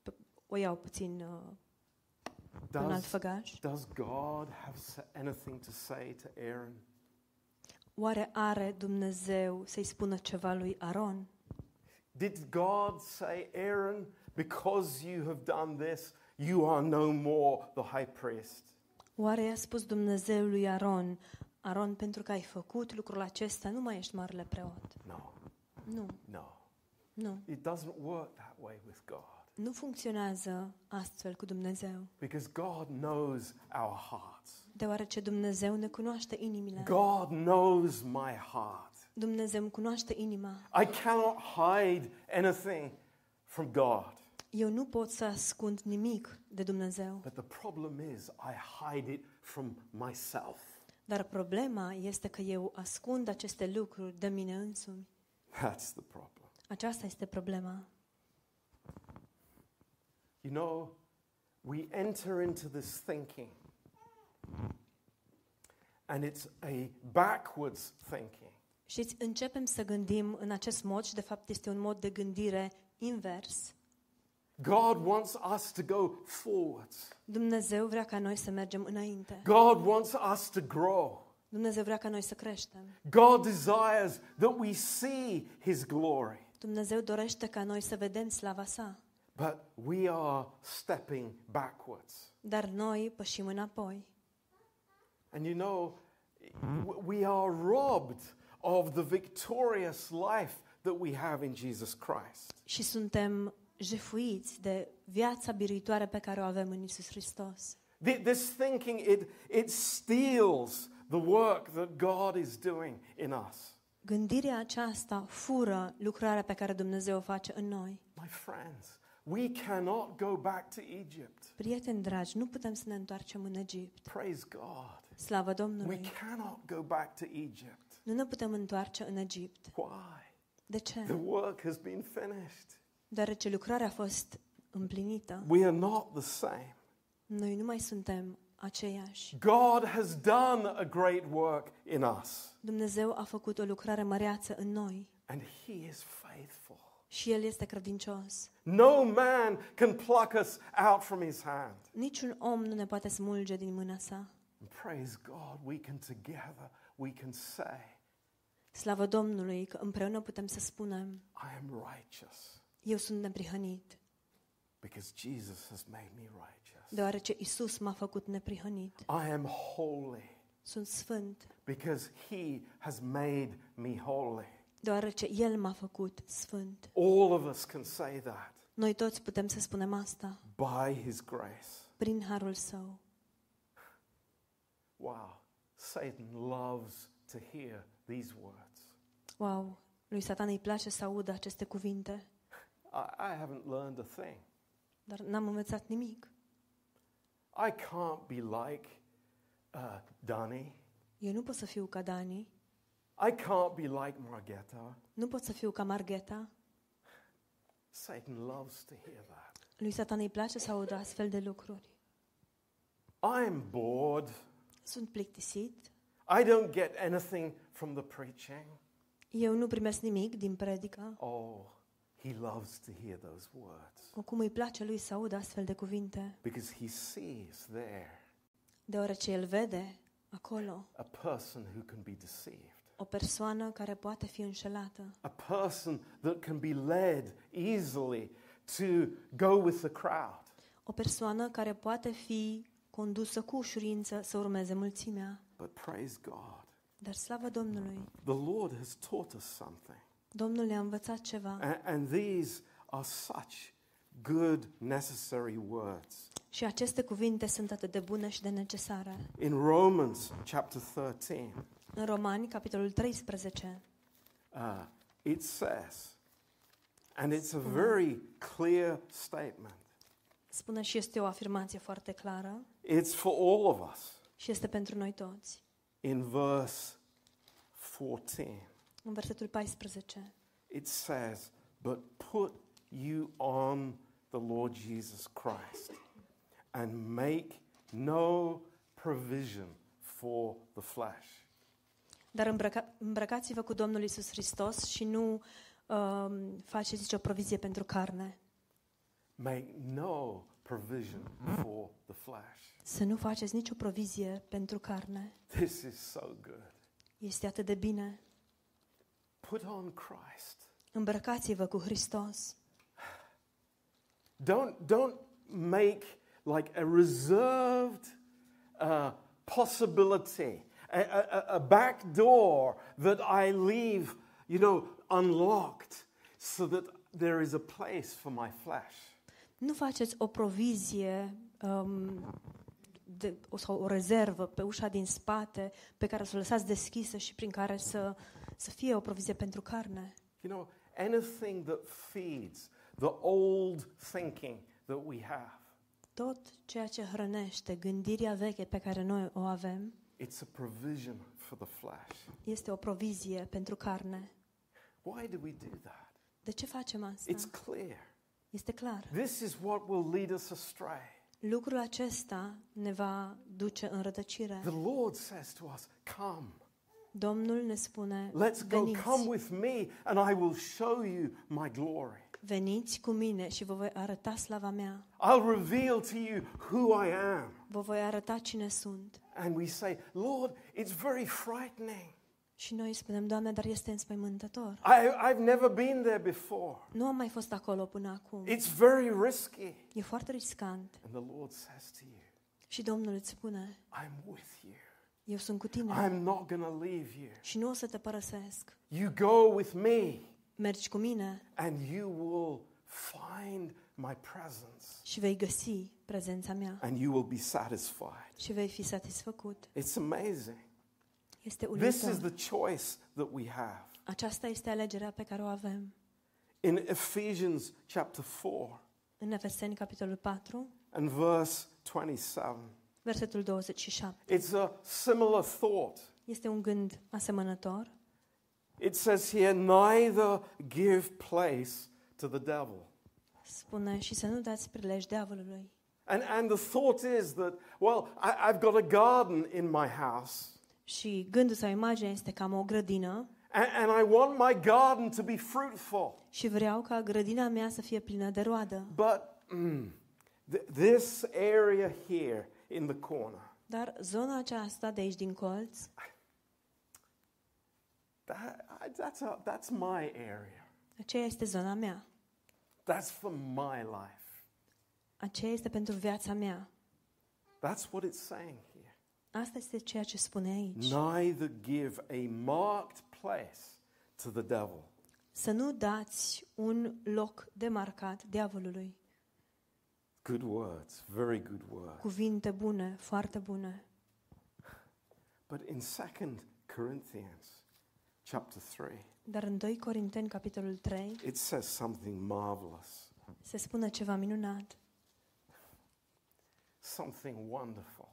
p- o iau puțin uh, pe un alt Does, făgaș. does God have sa- anything to say to Aaron? Oare are Dumnezeu să-i spună ceva lui Aron? Did God say, Aaron, because you have done this, you are no more the high priest? Oare i-a spus Dumnezeu lui Aron, Aron, pentru că ai făcut lucrul acesta, nu mai ești marele preot? No, Nu, no. nu. It doesn't work that way with God Nu funcționează astfel cu Dumnezeu, because God knows our hearts. deoarece Dumnezeu ne cunoaște inimile. God knows my heart. Dumnezeu îmi cunoaște inima. I cannot hide anything from God. Eu nu pot să ascund nimic de Dumnezeu, But the problem is, I hide it from myself. dar problema este că eu ascund aceste lucruri de mine însumi. That's the problem. Aceasta este problema. You know, we enter into this thinking, and it's a backwards thinking. Știți, începem să gândim în acest mod și de fapt este un mod de gândire invers. God wants us to go forwards. Dumnezeu vrea ca noi să mergem înainte. God wants us to grow. Dumnezeu vrea ca noi să creștem. God desires that we see His glory. Dumnezeu dorește ca noi să vedem slava sa. But we are stepping backwards. Dar noi pășim înapoi. And you know, we are robbed of the victorious life that we have in Jesus Christ. Și suntem jefuiți de viața biruitoare pe care o avem în Isus Hristos. This thinking, it, it steals the work that God is doing in us. Gândirea aceasta fură lucrarea pe care Dumnezeu o face în noi. My friends, we cannot go back to Egypt. Prieteni dragi, nu putem să ne întoarcem în Egipt. Praise God. Slavă We Domnului! cannot go back to Egypt. Nu ne putem întoarce în Egipt. Why? De The ce? work has been finished. Deoarece lucrarea a fost împlinită. We are not the same. Noi nu mai suntem aceiași. God has done a great work in us, Dumnezeu a făcut o lucrare măreață în noi and He is faithful. Și El este credincios. No man can pluck us out from His hand. Niciun om nu ne poate smulge din mâna sa. And praise God, we can together, we can say, Slavă Domnului că împreună putem să spunem, I am righteous eu sunt neprihănit, because Jesus has made me righteous. deoarece Isus m-a făcut neprihănit. I am holy Sunt sfânt, because He has made me holy. Deoarece El m-a făcut sfânt. All of us can say that. Noi toți putem să spunem asta by His grace. prin harul său. Wow. Satan loves to hear these words. Wow, lui Satan îi place să audă aceste cuvinte, I, I haven't learned a thing. dar n-am învățat nimic. I can't be like uh, Danny. Eu nu pot să fiu ca Dani, I can't be like Margetta. nu pot să fiu ca Margheta. Satan loves to hear that. Lui Satan îi place să audă astfel de lucruri. I'm bored. Sunt plictisit, I don't get anything from the preaching. eu nu primesc nimic din predică. Oh, he loves to hear those words Cum îi place lui să audă astfel de cuvinte, because he sees there deoarece el vede acolo a person who can be deceived, o persoană care poate fi înșelată, a person that can be led easily to go with the crowd. o persoană care poate fi condusă cu ușurință să urmeze mulțimea. But praise God, Dar slavă Domnului, the Lord has taught us something. Domnul ne-a învățat ceva And, and these are such good, necessary words. și aceste cuvinte sunt atât de bune și de necesare. In Romans chapter 13, În Romani, capitolul 13, uh, it says, and it's a very clear statement, spune și este o afirmație foarte clară it's for all of us. și este pentru noi toți. In verse 14, În versetul 14, it says, But put you on the Lord Jesus Christ and make no provision for the flesh. Dar îmbrăca, îmbrăcați-vă cu Domnul Isus Hristos și nu um, faceți nicio provizie pentru carne. Make no provision for the flesh. Să nu faceți nicio provizie pentru carne. This is so good. Este atât de bine. Put on Christ. Îmbrăcați-vă cu Hristos. Don't, don't make like a reserved uh, possibility, a, a, a back door that I leave, you know, unlocked so that there is a place for my flesh. Nu faceți o provizie um, de, o, sau o rezervă pe ușa din spate pe care să o lăsați deschisă și prin care să, să fie o provizie pentru carne. You know, anything that feeds the old thinking that we have, Tot ceea ce hrănește gândirea veche pe care noi o avem it's a provision for the flesh. este o provizie pentru carne. Why do we do that? De ce facem asta? It's clear. Este clar. This is what will lead us astray. Lucrul acesta ne va duce în rătăcire. The Lord says to us, Come, Domnul ne spune, let's go, veniți, come with me, and I will show you my glory. Veniți cu mine și vă voi arăta slava mea. I'll reveal to you who I am. Vă voi arăta cine sunt. And we say, Lord, it's very frightening. Și noi spunem, Doamne, dar este înspăimântător. I, I've never been there before. Nu am mai fost acolo până acum. It's very risky. E foarte riscant. And the Lord says to you, Și Domnul îți spune, I'm with you. eu sunt cu tine I'm not going to leave you. și nu o să te părăsesc. You go with me, Mergi cu mine and you will find my presence, și vei găsi prezența mea and you will be satisfied. și vei fi satisfăcut. It's amazing. Este This is uluitor. the choice that we have. Aceasta este alegerea pe care o avem. In Ephesians chapter 4 În Efeseni, capitolul 4, and verse 27, versetul 27. it's a similar thought. Este un gând asemănător. It says here, neither give place to the devil. Spune și să nu dați prilej diavolului. And, and the thought is that, well, I, I've got a garden in my house, Și gândul sau imaginea este că am o grădină and, and I want my garden to be fruitful. și vreau ca grădina mea să fie plină de roadă. But mm, th- this area here in the corner, Dar zona aceasta de aici din colț, that, I- that's, a, that's my area. aceea este zona mea. That's for my life. Aceea este pentru viața mea. That's what it's saying here. Asta este ceea ce spune aici. Neither give a marked place to the devil. să nu dați un loc demarcat diavolului. Good words, very good words. Cuvinte bune, foarte bune. But in 2 Corinthians chapter 3, Dar în 2 Corinteni, capitolul 3, it says something marvelous, se spune ceva minunat, something wonderful.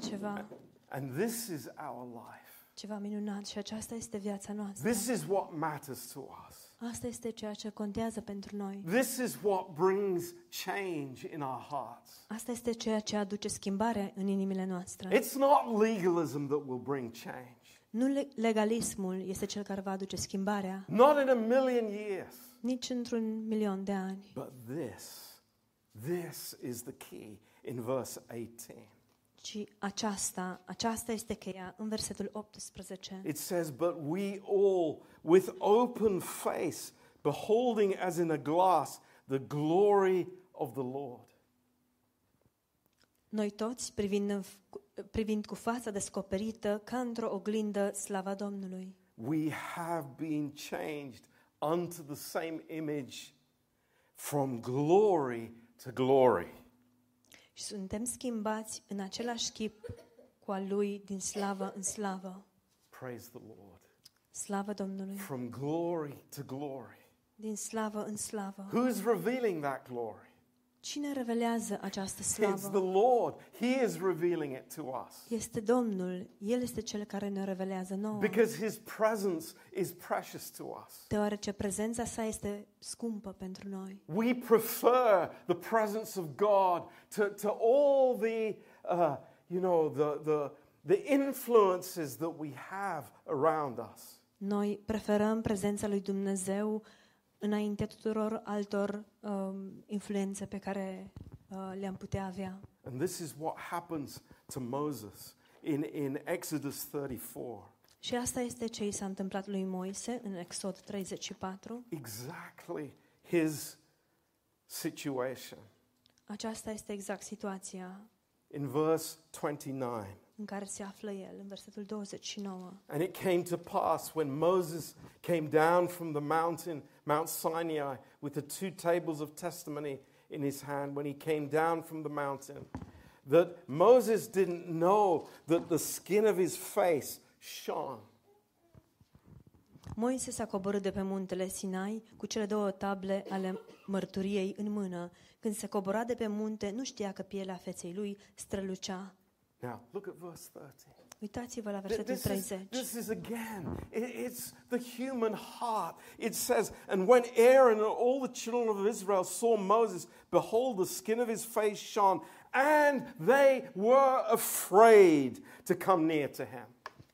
ceva, And this is our life. ceva minunat și aceasta este viața noastră. This is what matters to us. Asta este ceea ce contează pentru noi. This is what brings change in our hearts. Asta este ceea ce aduce schimbare în inimile noastre. It's not legalism that will bring change. Nu legalismul este cel care va aduce schimbarea, Not in a million years. nici într-un milion de ani. But this, this is the key in verse 18. Ci aceasta, aceasta este cheia în versetul 18. It says, But we all, with open face, beholding as in a glass the glory of the Lord. Noi toți, privind, în, privind cu fața descoperită, ca într-o oglindă, slava Domnului. We have been changed unto the same image from glory to glory. Și suntem schimbați în același chip cu al Lui din slavă în slavă. Praise the Lord. Slavă Domnului. From glory to glory. Din slavă în slavă. Who's revealing that glory? Cine revelează această It's the slavă? Lord. He is revealing it to us. Este Domnul. El este Cel care ne revelează nouă. Because His presence is precious to us. Deoarece prezența sa este scumpă pentru noi. We prefer the presence of God to, to all the, uh, you know, the, the, the influences that we have around us. Noi preferăm prezența lui Dumnezeu înainte tuturor altor um, influențe pe care uh, le-am putea avea. And this is what happens to Moses in, in Exodus 34. Și asta este ce i s-a întâmplat lui Moise în Exod 34. Exactly his situation. Aceasta este exact situația In verse 29. În care se află el, în versetul 29. And it came to pass when Moses came down from the mountain, Mount Sinai, with the two tables of testimony in his hand, when he came down from the mountain, that Moses didn't know that the skin of his face shone. Moise s-a coborât de pe muntele Sinai cu cele două table ale mărturiei în mână. Când se cobora de pe munte, nu știa că pielea feței lui strălucea. Now, look at verse 30. Uitați-vă la versetul This is, this is again, i- it's the human heart. It says, And when Aaron and all the children of Israel saw Moses, behold, the skin of his face shone, and they were afraid to come near to him.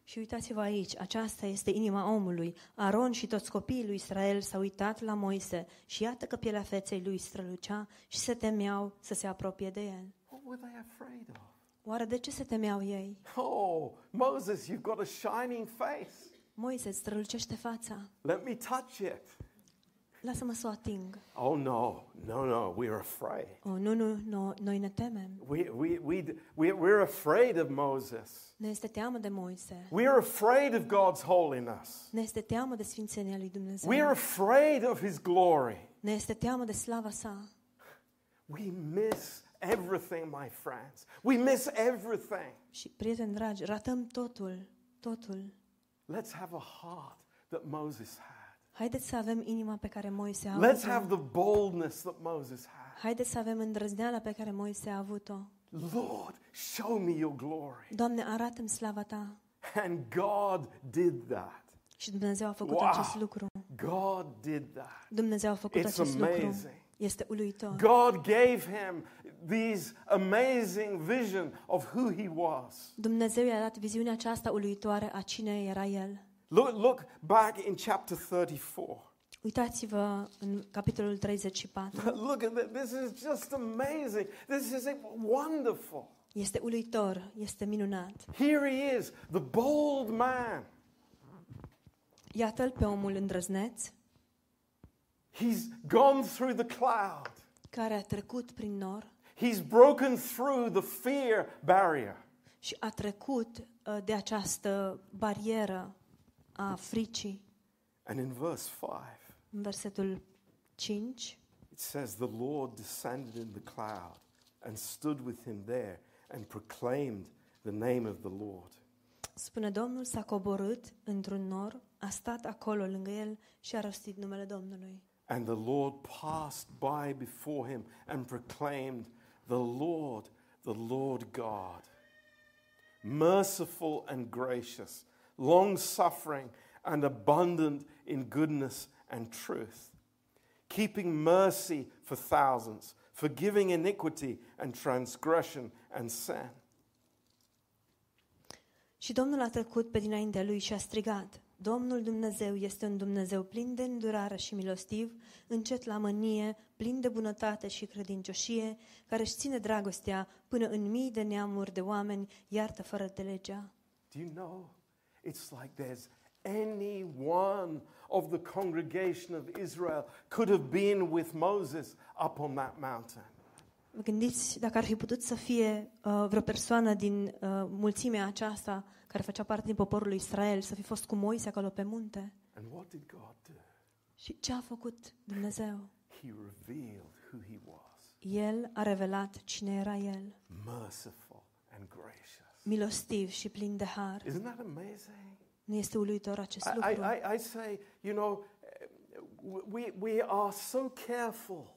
Și uitați-vă aici, aceasta este inima omului. Aron și toți copiii lui Israel s-au uitat la Moise și iată că pielea feței lui strălucea și se temeau să se apropie de el. What were they afraid of? Oare de ce se temeau ei? Oh, Moses, you've got a shining face. Moise, îți strălucește fața. Let me touch it. Lasă-mă să o ating. Oh, no, no, no, we're afraid. Oh, nu, nu, nu, noi ne temem. We, we, we, we, we're afraid of Moses. Ne este teamă de Moise. We're afraid of God's holiness. Ne este teamă de sfințenia lui Dumnezeu. We're afraid of His glory. Ne este teamă de slava sa. We miss everything, my friends. We miss everything. Și, prieteni dragi, ratăm totul, totul. Let's have a heart that Moses had. Haideți să avem inima pe care Moise a Let's avut-o. have the boldness that Moses had. Haideți să avem îndrăzneala pe care Moise a avut-o. Lord, show me your glory. Doamne, arată-mi slava ta. And God did that. Și Dumnezeu a făcut Wow. acest lucru. God did that. Dumnezeu a făcut It's acest lucru. amazing. Este uluitor. God gave him this amazing vision of who he was. Dumnezeu i-a dat viziunea aceasta uluitoare a cine era el. Look, look back in chapter 34. Uitați-vă în capitolul 34. Look at that. This is just amazing. This is wonderful. Este uluitor, este minunat. Here he is, the bold man. Iată-l pe omul îndrăzneț He's gone through the cloud. care a trecut prin nor He's broken through the fear barrier. și a trecut uh, de această barieră a fricii And in verse 5, În versetul 5 it says, The Lord descended in the cloud and stood with him there and proclaimed the name of the Lord. spune Domnul s-a coborât într-un nor, a stat acolo lângă el și a rostit numele Domnului. And the Lord passed by before him and proclaimed, The Lord, the Lord God, merciful and gracious, long suffering and abundant in goodness and truth, keeping mercy for thousands, forgiving iniquity and transgression and sin. Și Domnul a trecut pe dinaintea lui și a strigat, Domnul Dumnezeu este un Dumnezeu plin de îndurare și milostiv, încet la mânie, plin de bunătate și credincioșie, care își ține dragostea până în mii de neamuri de oameni, iartă fără de legea. Do you know? It's like there's any one of the congregation of Israel could have been with Moses up on that mountain. Vă gândiți dacă ar fi putut să fie uh, vreo persoană din uh, mulțimea aceasta care făcea parte din poporul lui Israel să fi fost cu Moise acolo pe munte? And what did God do? Și ce a făcut Dumnezeu? He revealed who he was El a revelat cine era El, merciful and gracious. milostiv și plin de har. Isn't that amazing? Nu este uluitor acest I, I, lucru? I, I say, you know, eh, we, we are so careful.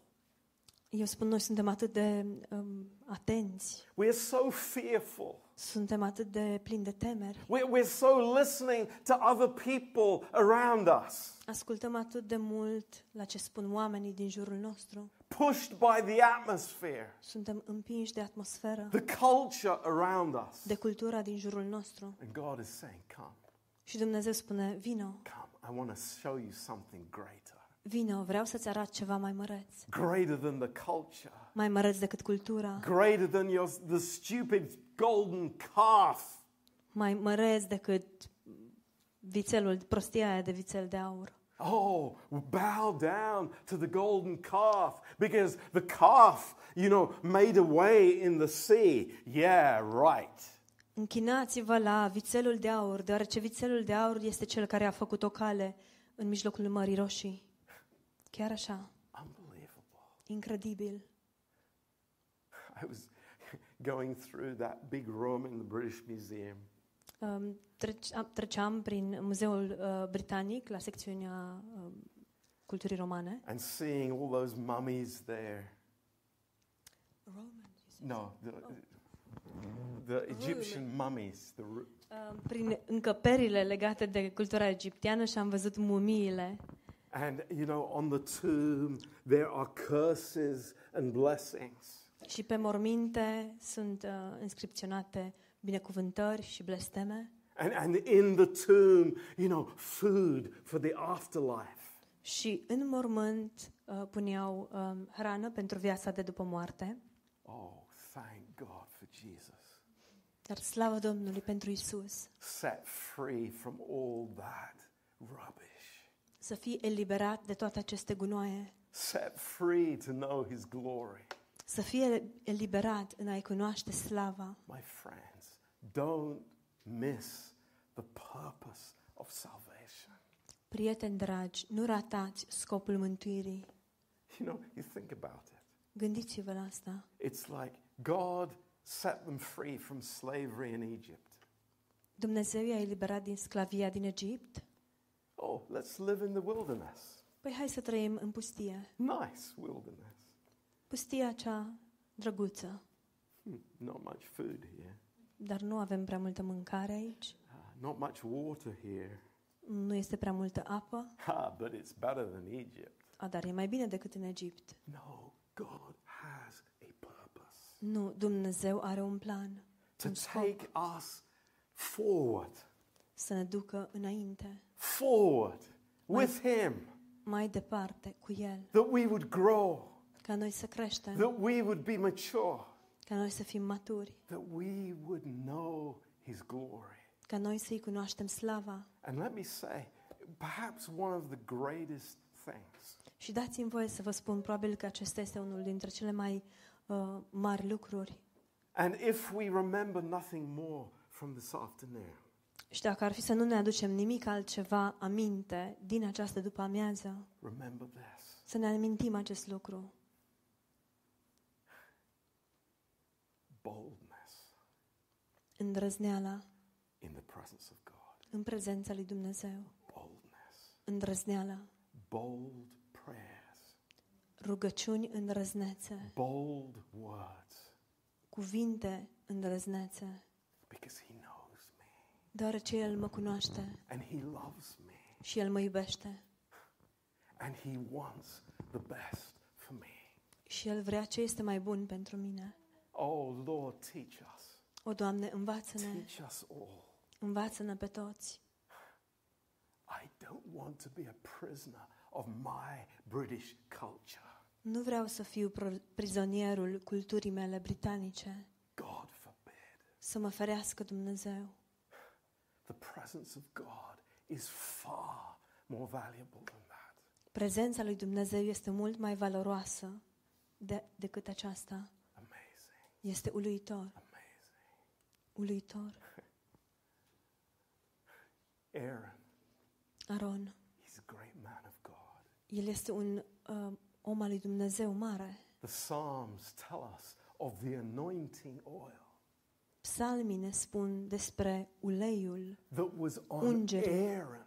Eu spun, noi suntem atât de um, atenți, We are so fearful. suntem atât de plini de temeri, We're, we're so listening to other people around us, ascultăm atât de mult la ce spun oamenii din jurul nostru, pushed by the atmosphere, suntem împinși de atmosferă, the culture around us. de cultura din jurul nostru. And God is saying, Come, Și Dumnezeu spune, vino, come. I want to show you something greater. Vino, vreau să-ți arăt ceva mai măreț. Greater than the culture. Mai măreț decât cultura, Greater than your, the stupid golden calf. mai măreț decât vițelul, prostia aia de vițel de aur. Oh, bow down to the golden calf because the calf, you know, made a way in the sea. Yeah, right. Închinați-vă la vițelul de aur, deoarece vițelul de aur este cel care a făcut o cale în mijlocul Mării Roșii. Chiar așa, Unbelievable. incredibil. I was going through that big room in the British Museum, Um, trece- Treceam prin Muzeul uh, Britanic, la secțiunea um, culturii romane. and seeing all those mummies there. No, the, the Egyptian mummies. The, ru- Um, Prin încăperile legate de cultura egipteană și am văzut mumiile. And, you know, on the tomb, there are curses and blessings. Și pe morminte sunt uh, inscripționate binecuvântări și blesteme. And, and in the tomb, you know, food for the afterlife. Și în mormânt uh, puneau um, hrană pentru viața de după moarte. Oh, thank God for Jesus. Dar slavă Domnului pentru Isus. Set free from all that rubbish. Să fii eliberat de toate aceste gunoaie. Set free to know His glory. Să fie eliberat în a-i cunoaște slava. My friends, don't miss the purpose of salvation. Prieteni dragi, nu ratați scopul mântuirii. You know, you think about it. Gândiți-vă la asta. It's like God set them free from slavery in Egypt. Dumnezeu i-a eliberat din sclavia din Egipt. Oh, let's live in the wilderness. Păi hai să trăim în pustie. Nice wilderness. Pustia cea drăguță. Hmm, not much food here. Dar nu avem prea multă mâncare aici. Ah, not much water here. Nu este prea multă apă. Ah, but it's better than Egypt. A, dar e mai bine decât în Egipt. No, God has a purpose Nu, Dumnezeu are un plan. to Un scop take us forward, să ne ducă înainte, forward with Him, mai departe cu El, that we would grow, ca noi să creștem, that we would be mature, ca noi să fim maturi, that we would know His glory. ca noi să-i cunoaștem slava. And let me say, perhaps one of the greatest things Și dați-mi voie să vă spun, probabil că acesta este unul dintre cele mai uh, mari lucruri. And if we remember nothing more from this afternoon, Și dacă ar fi să nu ne aducem nimic altceva aminte din această după amiază, remember this. să ne amintim acest lucru. Boldness Îndrăzneala in the presence of God. în prezența lui Dumnezeu. Boldness. Îndrăzneala. Bold prayers. Rugăciuni îndrăznețe. Bold words. Cuvinte îndrăznețe. Because He knows me. Deoarece El mă cunoaște And He loves me. și El mă iubește. And He wants the best for me. Și El vrea ce este mai bun pentru mine. Oh, Lord, teach us. O, Doamne, învață-ne, Teach us all. învață-ne pe toți. I don't want to be a prisoner of my British culture. Nu vreau să fiu pro- prizonierul culturii mele britanice. God forbid. Să mă ferească Dumnezeu. The presence of God is far more valuable than that. Prezența lui Dumnezeu este mult mai valoroasă de, decât aceasta. Amazing. Este uluitor, Amazing. uluitor. Aaron, Aron, he's a great man of God. el este un uh, om al lui Dumnezeu mare. The Psalms tell us of the anointing oil Psalmii ne spun despre uleiul that was on Ungerii. Aaron.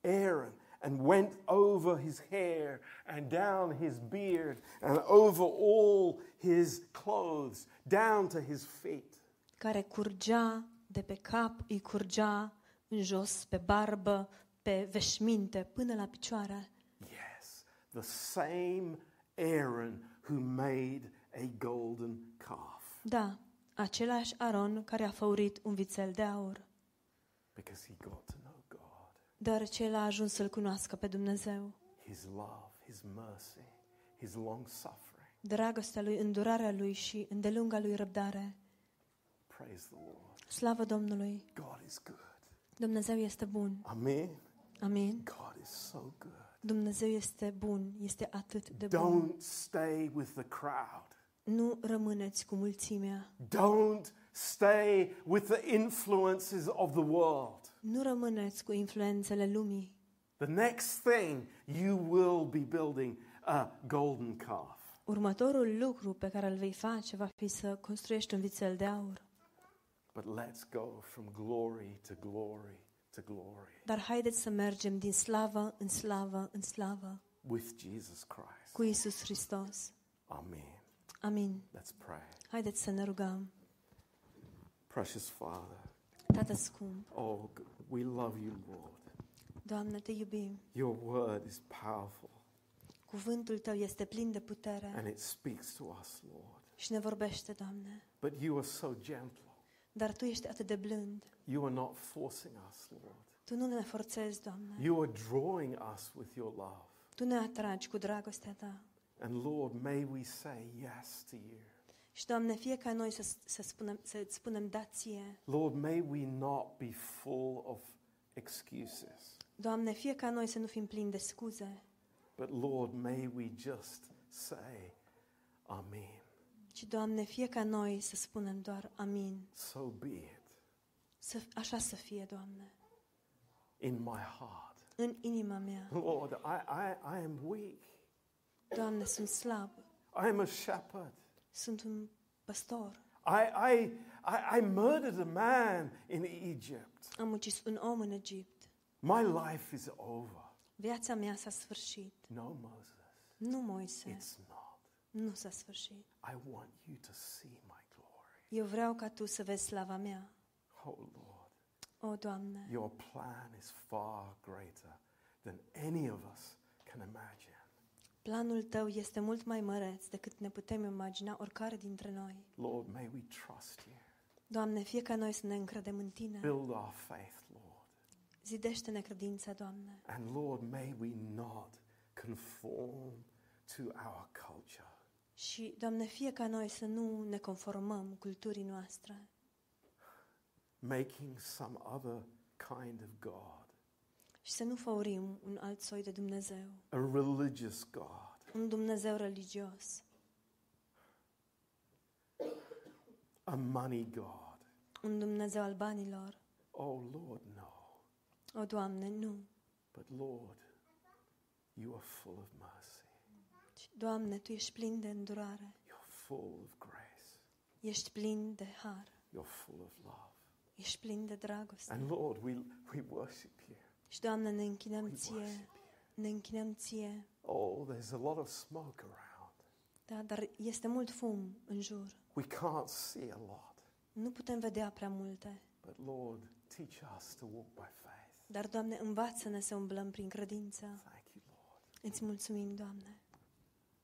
Aaron, and went over his hair and down his beard and over all his clothes, down to his feet. care curgea de pe cap, îi curgea în jos, pe barbă, pe veșminte, până la picioare. Yes, the same Aaron who made a golden calf Da, același Aron care a făurit un vițel de aur, because he got to know God, deoarece el a ajuns să-L cunoască pe Dumnezeu. his love, his mercy, his long suffering. Dragostea lui, îndurarea lui și îndelunga lui răbdare. Praise the Lord. Slavă Domnului! God is good. Dumnezeu este bun. Amen. Amin. God is so good. Dumnezeu este bun, este atât de bun. Don't stay with the crowd. Nu rămâneți cu mulțimea. Don't stay with the influences of the world. Nu rămâneți cu influențele lumii. The next thing you will be building a golden calf. Următorul lucru pe care îl vei face va fi să construiești un vițel de aur. But let's go from glory to glory to glory Dar haideți să mergem din slavă în slavă în slavă with Jesus Christ. cu Isus Hristos. Amen. Amin. Let's pray. Haideți să ne rugăm. Precious Father, Tată scump, oh, g- we love you, Lord. Doamne, Te iubim. Your word is powerful Cuvântul Tău este plin de putere and it speaks to us, Lord. și ne vorbește, Doamne. But you are so gentle. Dar Tu ești atât de blând. You are not forcing us, Lord. Tu nu ne forțezi, Doamne. You are drawing us with your love. Tu ne atragi cu dragostea Ta. And Lord, may we say yes to you. Și, Doamne, fie ca noi să, să, spunem, să-ți spunem da ție. Lord, may we not be full of excuses, Doamne, fie ca noi să nu fim plini de scuze, but Lord, may we just say, Amen. ci, Doamne, fie ca noi să spunem doar amin. So be it Să, așa să fie, Doamne, in my heart. în inima mea. Lord, I, I, I am weak. Doamne, sunt slab, I am a shepherd. sunt un păstor. I, I, I, I murdered a man in Egypt. Am ucis un om în Egipt. My life is over. Viața mea s-a sfârșit. No, Moses, Nu, Moise, it's not. nu s-a sfârșit. I want you to see my glory. Eu vreau ca Tu să vezi slava mea. Oh, Lord, O, Doamne, your plan is far greater than any of us can imagine. Planul Tău este mult mai măreț decât ne putem imagina oricare dintre noi. Lord, may we trust you. Doamne, fie ca noi să ne încredem în Tine. Build our faith, Lord. Zidește-ne credința, Doamne. And Lord, may we not conform to our culture. Și, Doamne, fie ca noi să nu ne conformăm culturii noastre, making some other kind of God, și să nu făurim un alt soi de Dumnezeu, a religious God, un Dumnezeu religios, a money God. un Dumnezeu al banilor. Oh Lord, no. O, Doamne, nu. But Lord, you are full of mercy. Ci, Doamne, Tu ești plin de îndurare. You're full of grace. Ești plin de har. You're full of love. Ești plin de dragoste. And Lord, we, we worship you. Și, Doamne, ne închinăm We Ție. worship you. Ne închinăm Ție. Oh, there's a lot of smoke around. Da, dar este mult fum în jur. We can't see a lot. Nu putem vedea prea multe. But Lord, teach us to walk by faith. Dar, Doamne, învață-ne să umblăm prin credință. Thank you, Lord. Îți mulțumim, Doamne.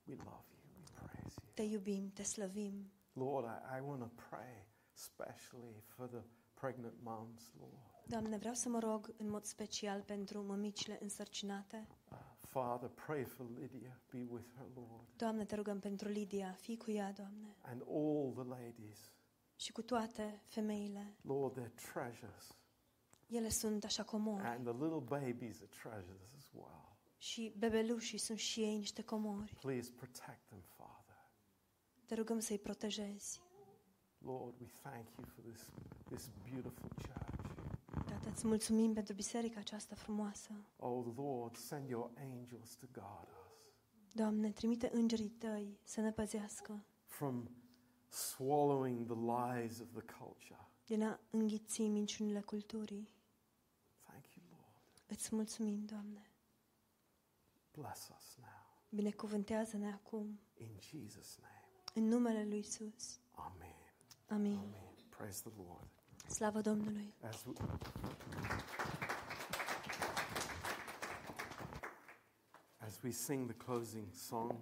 We love you. We praise you. Te iubim, te slăvim. Lord, I, I want to pray especially for the pregnant moms, Lord. Doamne, vreau să mă rog în mod special pentru mămicile însărcinate. Uh, Father, pray for Lydia. Be with her, Lord. Doamne, te rugăm pentru Lidia, fii cu ea, Doamne. And all the ladies. Și cu toate femeile. Lord, they're treasures. Ele sunt așa comori. And the little babies are treasures as well. Și bebelușii sunt și ei niște comori. Please protect them, Father. Te rugăm să-i protejezi. Lord, we thank you for this, this beautiful church. Tată, îți mulțumim pentru biserica aceasta frumoasă. Oh, Lord, send your angels to guard us Doamne, trimite îngerii tăi să ne păzească from swallowing the lies of the culture. din a înghiți minciunile culturii. Thank you, Lord. Îți mulțumim, Doamne. Bless us now. Binecuvântează-ne acum, In Jesus' name. în numele Lui Isus. Amen. Amin. Amen. Praise the Lord. Slavă Domnului! As we, as we sing the closing song,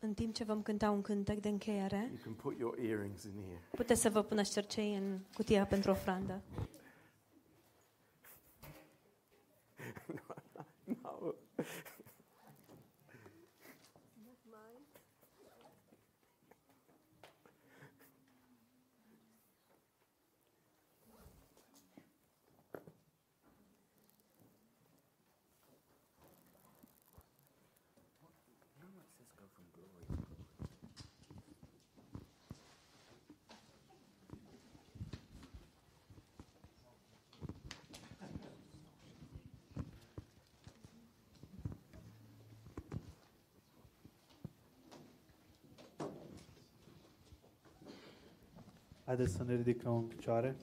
În timp ce vom cânta un cântec de încheiere, you can put your earrings in here. puteți să vă puneți cercei în cutia pentru ofrandă. No. Haideți să ne ridicăm în picioare.